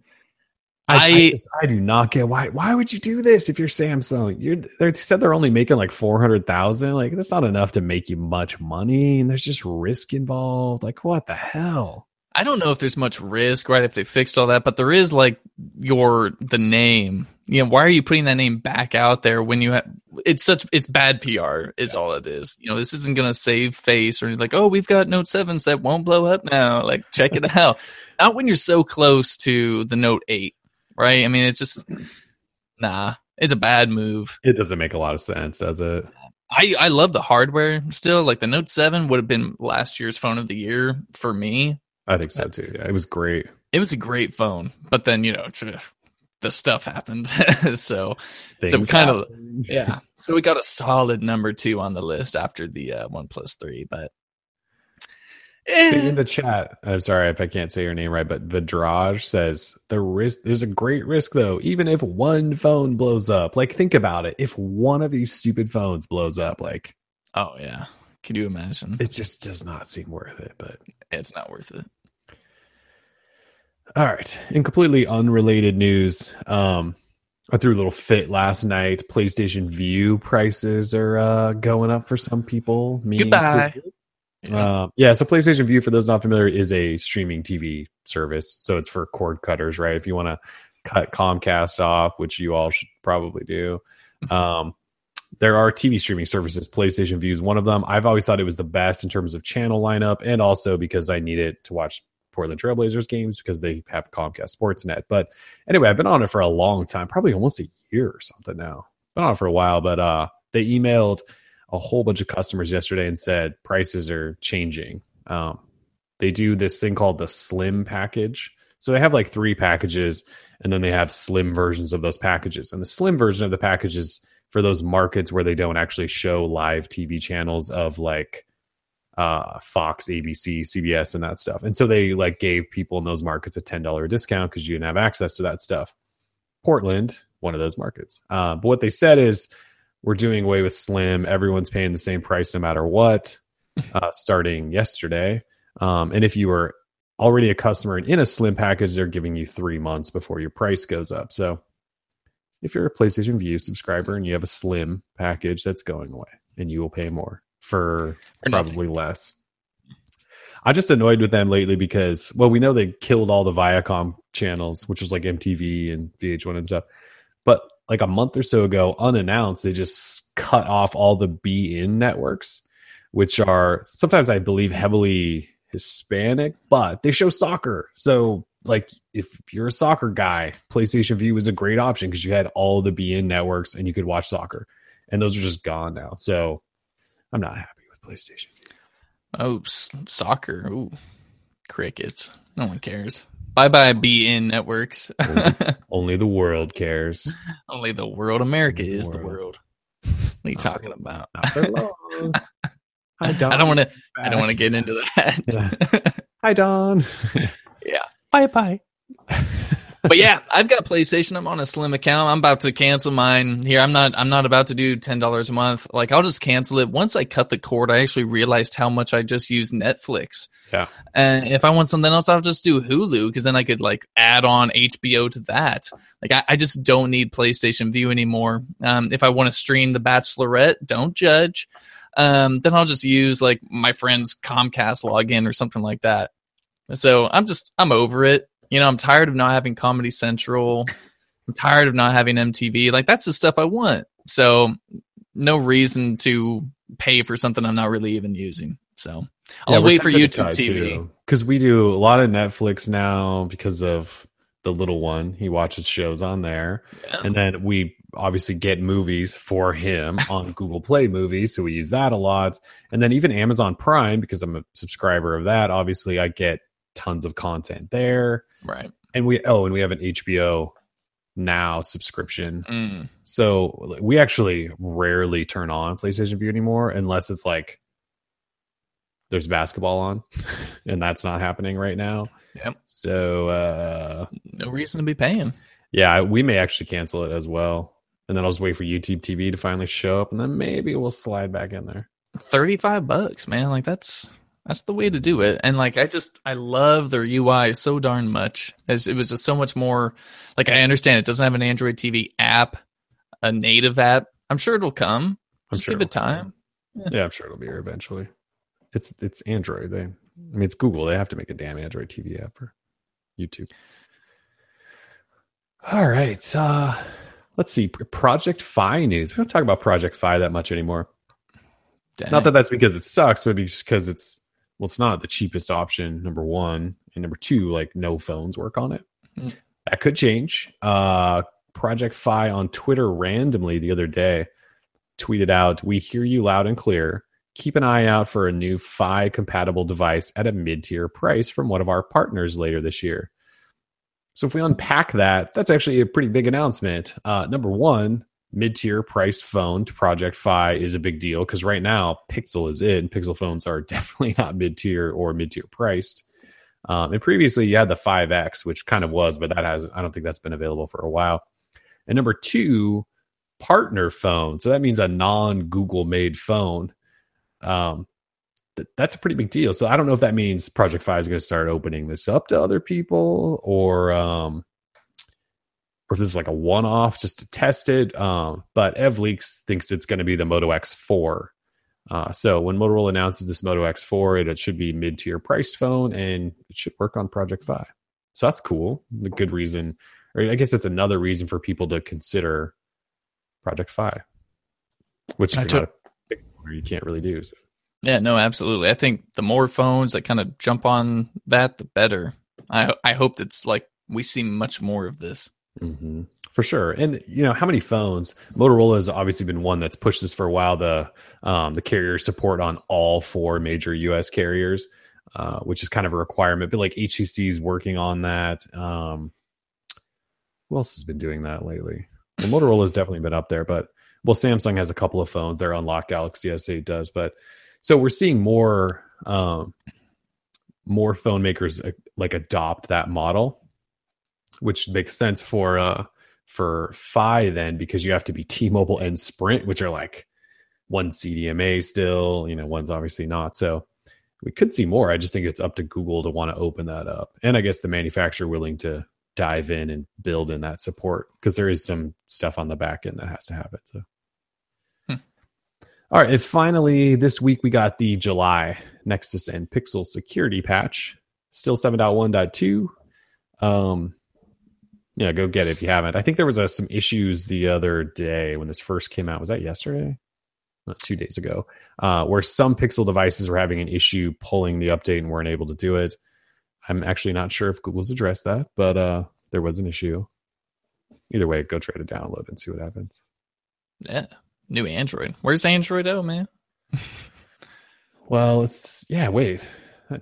I I, I, just, I, do not get why. Why would you do this if you're Samsung? You're they said they're only making like four hundred thousand. Like that's not enough to make you much money, and there's just risk involved. Like what the hell? I don't know if there's much risk, right? If they fixed all that, but there is like your the name. You know, why are you putting that name back out there when you have it's such it's bad PR is yeah. all it is. You know, this isn't gonna save face or like, oh, we've got Note sevens that won't blow up now. Like, check it out. *laughs* Not when you're so close to the Note eight, right? I mean, it's just nah. It's a bad move. It doesn't make a lot of sense, does it? I, I love the hardware still. Like the Note 7 would have been last year's phone of the year for me. I think so too. Yeah, it was great. It was a great phone, but then you know *laughs* the stuff happened, *laughs* so Things so kind of yeah. So we got a solid number two on the list after the uh, OnePlus Three, but. See, *laughs* in the chat, I'm sorry if I can't say your name right, but Vidraj says the risk. There's a great risk though, even if one phone blows up. Like, think about it. If one of these stupid phones blows up, like, oh yeah, can you imagine? It just does not seem worth it. But it's not worth it. All right. In completely unrelated news, um, I threw a little fit last night. PlayStation Vue prices are uh, going up for some people. Me Goodbye. Yeah. Uh, yeah. So PlayStation Vue, for those not familiar, is a streaming TV service. So it's for cord cutters, right? If you want to cut Comcast off, which you all should probably do. Mm-hmm. Um, there are TV streaming services. PlayStation Vue is one of them. I've always thought it was the best in terms of channel lineup, and also because I need it to watch Portland Trailblazers games because they have Comcast Sportsnet. But anyway, I've been on it for a long time, probably almost a year or something now. Been on it for a while, but uh, they emailed a whole bunch of customers yesterday and said prices are changing. Um, they do this thing called the Slim package. So they have like three packages, and then they have slim versions of those packages. And the slim version of the packages for those markets where they don't actually show live TV channels of like uh, Fox, ABC, CBS, and that stuff. And so they like gave people in those markets a ten dollar discount because you didn't have access to that stuff. Portland, one of those markets. Uh, but what they said is we're doing away with Slim. Everyone's paying the same price no matter what, *laughs* uh, starting yesterday. Um, and if you were already a customer and in a Slim package, they're giving you three months before your price goes up. So if you're a PlayStation Vue subscriber and you have a Slim package, that's going away, and you will pay more for, probably less. I'm just annoyed with them lately because, well, we know they killed all the Viacom channels, which was like MTV and VH1 and stuff. But like a month or so ago, unannounced, they just cut off all the beIN networks, which are sometimes I believe heavily Hispanic, but they show soccer. So, like, if you're a soccer guy, PlayStation Vue was a great option because you had all the beIN networks and you could watch soccer. And those are just gone now. So, I'm not happy with PlayStation. Oh, soccer. Ooh, crickets. No one cares. Bye bye, beIN networks. *laughs* only, only, the world cares. Only the world. America the is world. the world. What are you talking about? Not for long. Hi, *laughs* Don. I don't want to. I don't want to get into that. Yeah. *laughs* Hi, Don. yeah. Bye bye. But yeah, I've got PlayStation. I'm on a slim account. I'm about to cancel mine here. I'm not. I'm not about to do ten dollars a month. Like I'll just cancel it. Once I cut the cord, I actually realized how much I just use Netflix. Yeah. And if I want something else, I'll just do Hulu because then I could like add on HBO to that. Like I, I just don't need PlayStation Vue anymore. Um, if I want to stream The Bachelorette, don't judge. Um, then I'll just use like my friend's Comcast login or something like that. So I'm just I'm over it. You know, I'm tired of not having Comedy Central. I'm tired of not having MTV. Like that's the stuff I want. So no reason to pay for something I'm not really even using. So I'll Yeah, wait for YouTube TV. because we do a lot of Netflix now because of the little one. He watches shows on there, Yeah. and then we obviously get movies for him on *laughs* Google Play Movies, so we use that a lot. And then even Amazon Prime because I'm a subscriber of that. Obviously, I get tons of content there, Right. and we oh, and we have an HBO Now subscription. Mm. So we actually rarely turn on PlayStation Vue anymore unless it's like there's basketball on, *laughs* and that's not happening right now. Yep. So uh, No reason to be paying. yeah, we may actually cancel it as well, and then I'll just wait for YouTube TV to finally show up, and then maybe we'll slide back in there. 35 bucks, man. Like that's that's the way to do it. And like I just I love their UI so darn much. As it was just so much more like I understand it doesn't have an Android TV app, a native app. I'm sure it'll come. I'm Just sure give it time. Yeah, I'm sure it'll be here eventually. It's it's Android. They, I mean, it's Google. They have to make a damn Android TV app for YouTube. All right. Uh, let's see. Project Fi news. We don't talk about Project Fi that much anymore. Dang. Not that that's because it sucks, but because it's well, it's not the cheapest option. Number one, and number two, like no phones work on it. Mm. That could change. Uh, Project Fi on Twitter randomly the other day tweeted out, "We hear you loud and clear. Keep an eye out for a new Fi compatible device at a mid tier price from one of our partners later this year." So if we unpack that, that's actually a pretty big announcement. Uh, number one, mid-tier priced phone to Project Fi is a big deal because right now Pixel is and Pixel phones are *laughs* definitely not mid-tier or mid-tier priced. Um, and previously you had the 5X, which kind of was, but that has I don't think that's been available for a while. And number two, partner phone. So that means a non-Google made phone. Um, th- that's a pretty big deal. So I don't know if that means Project Fi is going to start opening this up to other people or um or if this is like a one-off just to test it. Um, but EvLeaks thinks it's going to be the Moto X4. Uh, so when Motorola announces this Moto X4, it, it should be mid-tier priced phone and it should work on Project Fi. So that's cool. A good reason, or I guess it's another reason for people to consider Project Fi, which if you're not a you can't really do. So. Yeah, no, absolutely. I think the more phones that kind of jump on that, the better. I I hope it's like we see much more of this. Hmm For sure, and you know how many phones Motorola has obviously been one that's pushed this for a while. The um, the carrier support on all four major U.S. carriers, uh, which is kind of a requirement. But like HTC is working on that. Um, who else has been doing that lately? Well, Motorola has definitely been up there, but well, Samsung has a couple of phones. Their Unlock Galaxy S8 does, but so we're seeing more um, more phone makers uh, like adopt that model which makes sense for uh for Fi then because you have to be T-Mobile and Sprint, which are like one CDMA still, you know, one's obviously not. So we could see more. I just think it's up to Google to want to open that up. And I guess the manufacturer willing to dive in and build in that support because there is some stuff on the back end that has to happen. So Hmm. all right. And finally, this week we got the July Nexus and Pixel security patch. Still 7.1.2. Um yeah, go get it if you haven't. I think there was uh, some issues the other day when this first came out. Was that yesterday? Not two days ago, uh, where some Pixel devices were having an issue pulling the update and weren't able to do it. I'm actually not sure if Google's addressed that, but uh, there was an issue. Either way, go try to download and see what happens. Yeah, new Android. Where's Android? Oh man, *laughs* Well, it's yeah. Wait,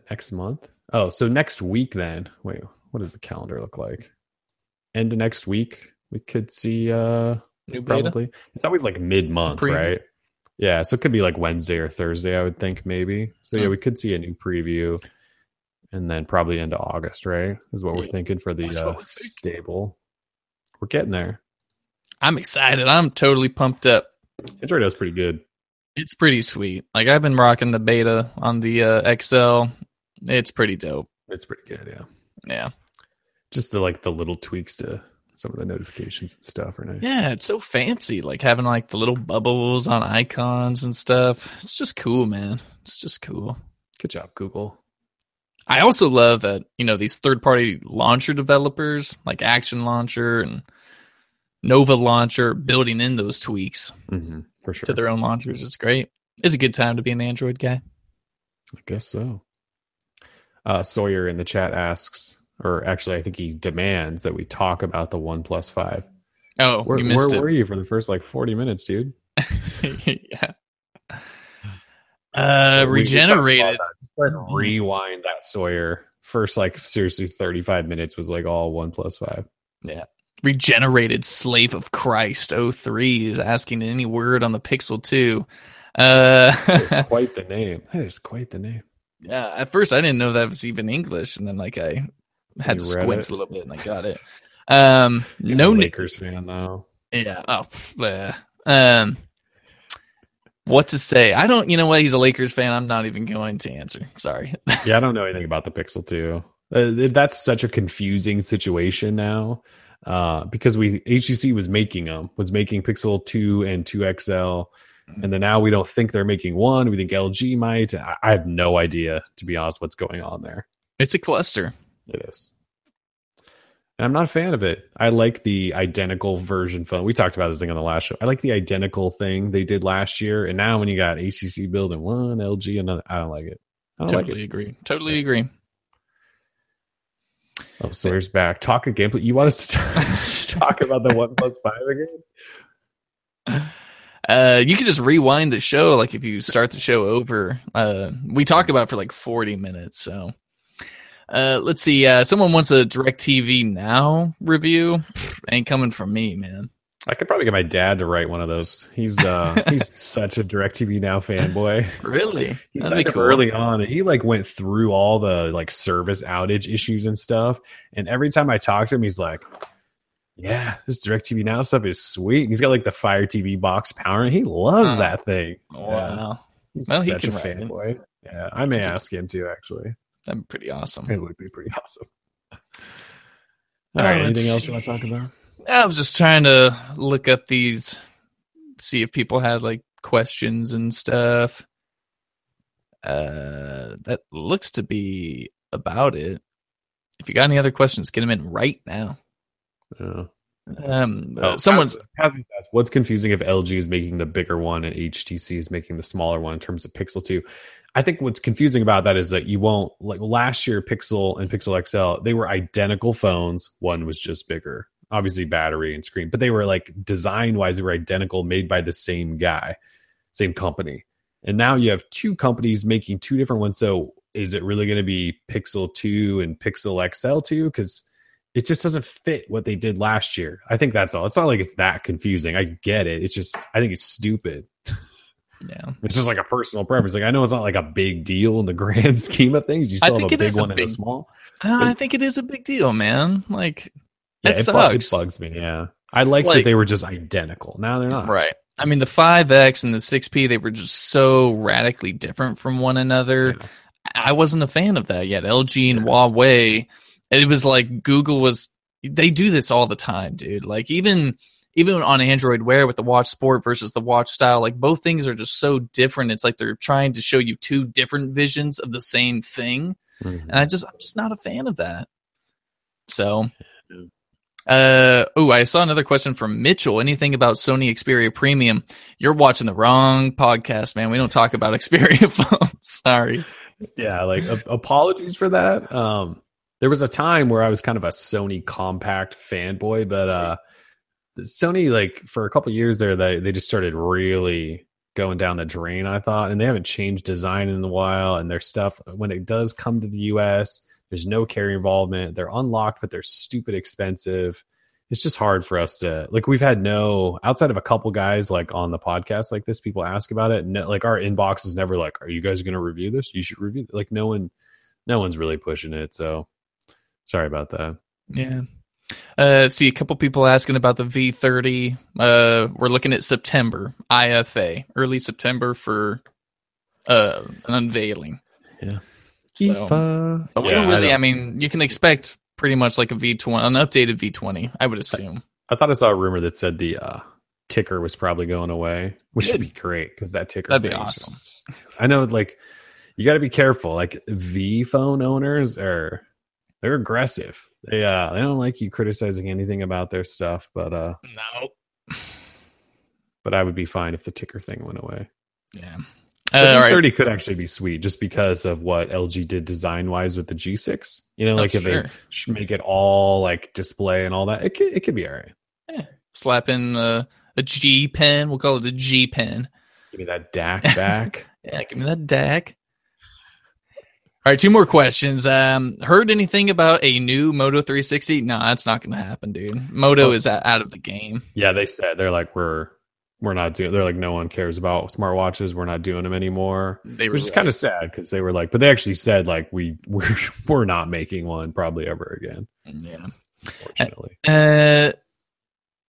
next month. Oh, so next week then. Wait, what does the calendar look like? End of next week, we could see. uh new beta. probably. It's always like mid month, right? Yeah, so it could be like Wednesday or Thursday, I would think maybe. So yeah, Hmm. we could see a new preview. and then probably into August, right? Is what we're thinking for the uh, stable. We're getting there. I'm excited. I'm totally pumped up. Android does pretty good. It's pretty sweet. Like I've been rocking the beta on the uh, XL. It's pretty dope. It's pretty good, yeah. Yeah. Just the like the little tweaks to some of the notifications and stuff are nice. Yeah, it's so fancy. Like having like the little bubbles on icons and stuff. It's just cool, man. It's just cool. Good job, Google. I also love that, you know, these third party launcher developers like Action Launcher and Nova Launcher building in those tweaks hmm for sure. to their own launchers. It's great. It's a good time to be an Android guy. I guess so. Uh, Sawyer in the chat asks, or actually, I think he demands that we talk about the OnePlus Five. Oh, Where, where were you for the first like forty minutes, dude? *laughs* yeah. *laughs* Uh, We- we talked about regenerated. that. Rewind that Sawyer. First, like seriously, thirty-five minutes was like all OnePlus Five. Yeah. regenerated slave of Christ 03 is asking any word on the Pixel 2. Uh, It's *laughs* quite the name. That is quite the name. yeah, at first I didn't know that was even English, and then like I had You to squint it? a little bit and I got it. Um, He's no, Lakers fan though. yeah, oh, bleh. um, what to say? I don't. You know what? He's a Lakers fan. I'm not even going to answer. Sorry. Yeah, I don't know anything about the Pixel 2. Uh, that's such a confusing situation now uh, because we HTC was making them, was making Pixel 2 and 2 XL. And then now we don't think they're making one. We think LG might. I, I have no idea, to be honest, what's going on there. It's a cluster. It is. And I'm not a fan of it. I like the identical version phone. We talked about this thing on the last show. I like the identical thing they did last year. And now when you got HTC building one, LG another, I don't like it. I don't like it. Totally agree. Totally agree. Oh, Sawyer's back. Talk a gameplay. You want us *laughs* to talk about the OnePlus Five again? *laughs* Uh, you could just rewind the show, like if you start the show over. Uh, we talk about it for like forty minutes. So, uh, let's see. Uh, someone wants a DirecTV Now review. Pfft, ain't coming from me, man. I could probably get my dad to write one of those. He's uh *laughs* he's such a DirecTV Now fanboy. Really? He signed cool. early on, and he like went through all the like service outage issues and stuff. And every time I talk to him, he's like, "Yeah, this DirecTV Now stuff is sweet." And he's got like the Fire TV box powering. He loves that thing. Wow, He's Well, he can a fanboy. Yeah, I may ask him to actually. That'd be pretty awesome. It would be pretty awesome. All right, let's anything else see. you want to talk about? I was just trying to look up these, see if people had like questions and stuff. Uh, that looks to be about it. If you got any other questions, get them in right now. Yeah. Um, uh, Oh, someone's Kaz- Kaz what's confusing if LG is making the bigger one and HTC is making the smaller one in terms of Pixel 2? I think what's confusing about that is that you won't like last year Pixel and Pixel XL, they were identical phones. One was just bigger, obviously battery and screen, but they were like design wise, they were identical, made by the same guy, same company. And now you have two companies making two different ones. So is it really going to be Pixel 2 and Pixel XL 2? Because it just doesn't fit what they did last year. I think that's all. It's not like it's that confusing. I get it. It's just I think it's stupid. *laughs* yeah. It's just like a personal preference. Like I know it's not like a big deal in the grand *laughs* scheme of things. You I still have a big is a one and a small. Uh, I think it is a big deal, man. Like, Yeah, it it, bu- it bugs me. Yeah, I like, Like- that they were just identical. Now they're not. right. I mean, the 5X and the 6P, they were just so radically different from one another. Yeah. I wasn't a fan of that yet. LG and Huawei, it was like Google was. They do this all the time, dude. Like even even on Android Wear with the Watch Sport versus the Watch Style, like both things are just so different. It's like they're trying to show you two different visions of the same thing, Mhm. and I just I'm just not a fan of that. So, uh oh, I saw another question from Mitchell. Anything about Sony Xperia Premium? You're watching the wrong podcast, man. We don't talk about *laughs* Xperia phones. Sorry. yeah like a- apologies for that um there was a time where i was kind of a sony compact fanboy but uh sony like for a couple years there they, they just started really going down the drain i thought and they haven't changed design in a while and their stuff when it does come to the us there's no carrier involvement they're unlocked but they're stupid expensive it's just hard for us to like we've had no outside of a couple guys like on the podcast like this people ask about it no, like our inbox is never like are you guys going to review this you should review like no one no one's really pushing it. So sorry about that. Yeah. Uh, see a couple people asking about the V30. Uh, we're looking at September IFA, early September for uh an unveiling. Yeah. So, IFA. but we Yeah, don't really. I, don't- mean, you can expect pretty much like a V20, an updated V20. I would assume. I thought I saw a rumor that said the uh, ticker was probably going away, which would be great because that ticker. That'd be awesome. just- I know, like you got to be careful. Like V phone owners are they're aggressive. They uh they don't like you criticizing anything about their stuff, but uh No. but I would be fine if the ticker thing went away. Yeah. The Uh, all right. V30 could actually be sweet just because of what LG did design wise with the G6. You know, Oh, like if sure. they make it all like display and all that, it could, it could be all right. Slap in uh, a G pen. We'll call it a G pen. Give me that DAC back. *laughs* Yeah, give me that DAC. All right, two more questions. Um, heard anything about a new Moto 360? No, that's not going to happen, dude. Moto Oh. is out of the game. yeah, they said they're like we're we're not doing. They're like no one cares about smartwatches. We're not doing them anymore. They Which is kind of sad because they were like, but they actually said like we *laughs* we're we're not making one probably ever again. yeah. Unfortunately, Uh,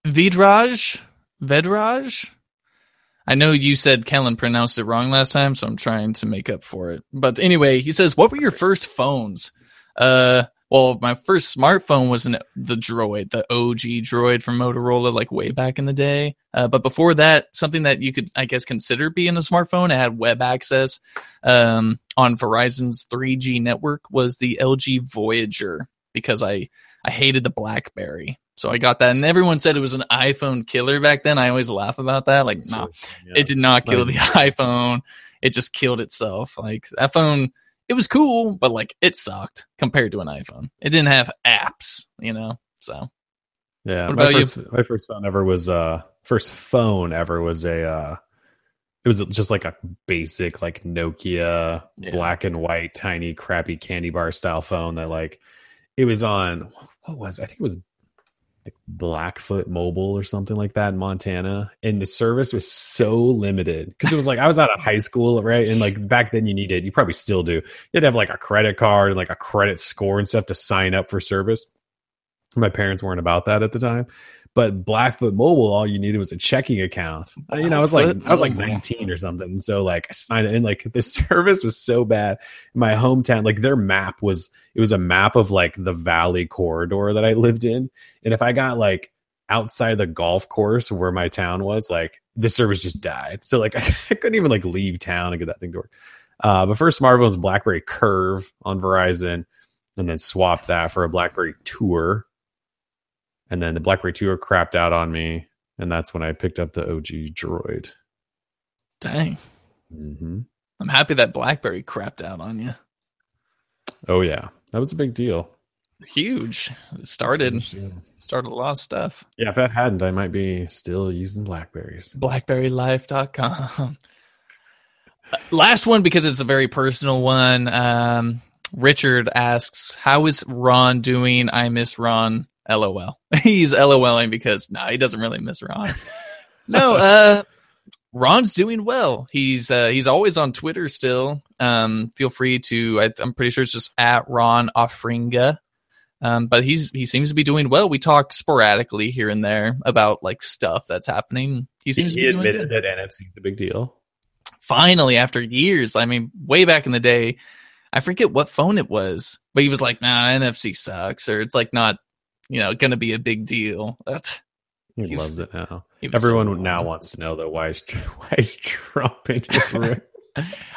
Vidraj, Vedraj. I know you said Kellen pronounced it wrong last time, so I'm trying to make up for it. But anyway, he says, "What were your first phones?" Uh, well, my first smartphone was an, the Droid, the OG Droid from Motorola, like way back in the day. Uh, but before that, something that you could, I guess, consider being a smartphone, it had web access um, on Verizon's 3G network, was the LG Voyager because I I hated the BlackBerry. So I got that, and everyone said it was an iPhone killer back then. I always laugh about that. Like, That's no, really- yeah. it did not kill the *laughs* iPhone. It just killed itself. Like that phone, it was cool, but like it sucked compared to an iPhone. It didn't have apps, you know. So Yeah, What my about you? first, My first phone ever was uh first phone ever was a uh it was just like a basic like Nokia Yeah. black and white tiny crappy candy bar style phone that like it was on what was? I think it was like Blackfoot Mobile or something like that in Montana and the service was so limited because it was like I was out of high school right? And like back then you needed you probably still do you had to have like a credit card and like a credit score and stuff to sign up for service. My parents weren't about that at the time but blackfoot mobile all you needed was a checking account. Uh, you know i was like i was like 19 or something so like i signed it in like the *laughs* service was so bad. My hometown like their map was it was a map of like the valley corridor that i lived in and if i got like outside the golf course where my town was like the service just died. So like *laughs* i couldn't even like leave town and get that thing to work. Uh but first smartphone was blackberry curve on verizon and then swapped that for a blackberry tour and then the BlackBerry Tour crapped out on me, and that's when I picked up the OG Droid. dang, hmm I'm happy that BlackBerry crapped out on you. Oh yeah, that was a big deal. Huge. It started Yeah. started a lot of stuff. Yeah, if that hadn't, I might be still using Blackberries. blackberrylife.com. *laughs* Last one because it's a very personal one. Um, Richard asks, "How is Ron doing? I miss Ron. LOL. *laughs* He's LOLing because nah, he doesn't really miss Ron. *laughs* no, uh, Ron's doing well. He's uh, he's always on Twitter still. Um, feel free to. I, I'm pretty sure it's just at Ron Offringa. Um, but he's he seems to be doing well. We talk sporadically here and there about like stuff that's happening. He He, seems to he be doing admitted good. that NFC is a big deal. Finally, after years, I mean, way back in the day, I forget what phone it was, but he was like, "Nah, NFC sucks," or it's like not, you know, going to be a big deal. That's He, He was- loves it now. was so Everyone now wants to know though why is *laughs* why is Trump in his *laughs* room?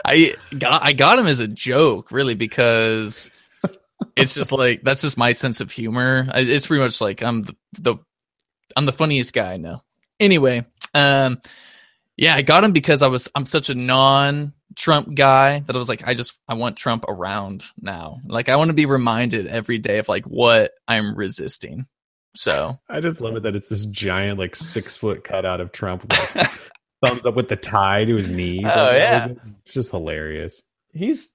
I got I got him as a joke, really, because it's just like that's just my sense of humor. It's pretty much like I'm the, the I'm the funniest guy I know. Anyway, um, yeah, I got him because I was I'm such a non Trump guy that I was like I just I want Trump around now. Like I want to be reminded every day of like what I'm resisting. So I just love it that it's this giant like six foot cutout of Trump with like, *laughs* thumbs up with the tie to his knees. Oh, Like, yeah. it's just hilarious. he's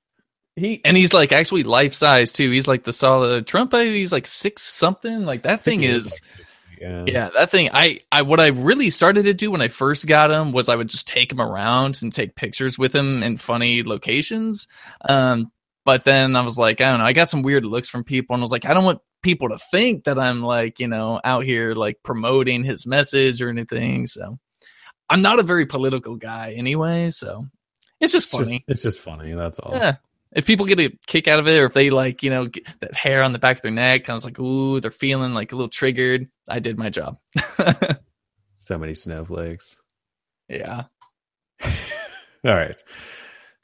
he and he's like actually life size too. He's like the solid Trump. He's like six something. Like that thing is. like, yeah. Yeah, that thing. I, I, what I really started to do when I first got him was I would just take him around and take pictures with him in funny locations. Um, But then I was like, I don't know. I got some weird looks from people, and I was like, I don't want people to think that I'm like, you know, out here like promoting his message or anything. So I'm not a very political guy anyway. So it's just It's funny. just, it's just funny. That's all. Yeah. If people get a kick out of it, or if they like, you know, get that hair on the back of their neck, I was like, ooh, they're feeling like a little triggered. I did my job. *laughs* So many snowflakes. yeah. *laughs* All right.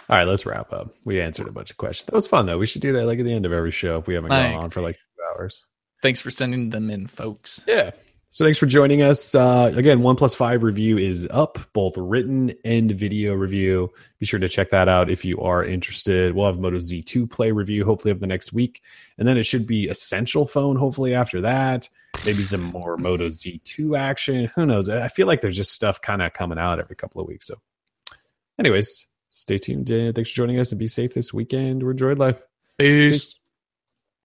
All right, let's wrap up. We answered a bunch of questions. That was fun though. We should do that like at the end of every show if we haven't gone on for like two hours. Thanks for sending them in, folks. Yeah. So thanks for joining us. Uh, again, OnePlus Five review is up, both written and video review. Be sure to check that out if you are interested. We'll have Moto Z2 play review hopefully of the next week, and then it should be Essential Phone hopefully after that. Maybe some more Moto Z2 action. Who knows? I feel like there's just stuff kind of coming out every couple of weeks. So, anyways, stay tuned. Thanks for joining us and be safe this weekend We're enjoy life. Peace. Peace.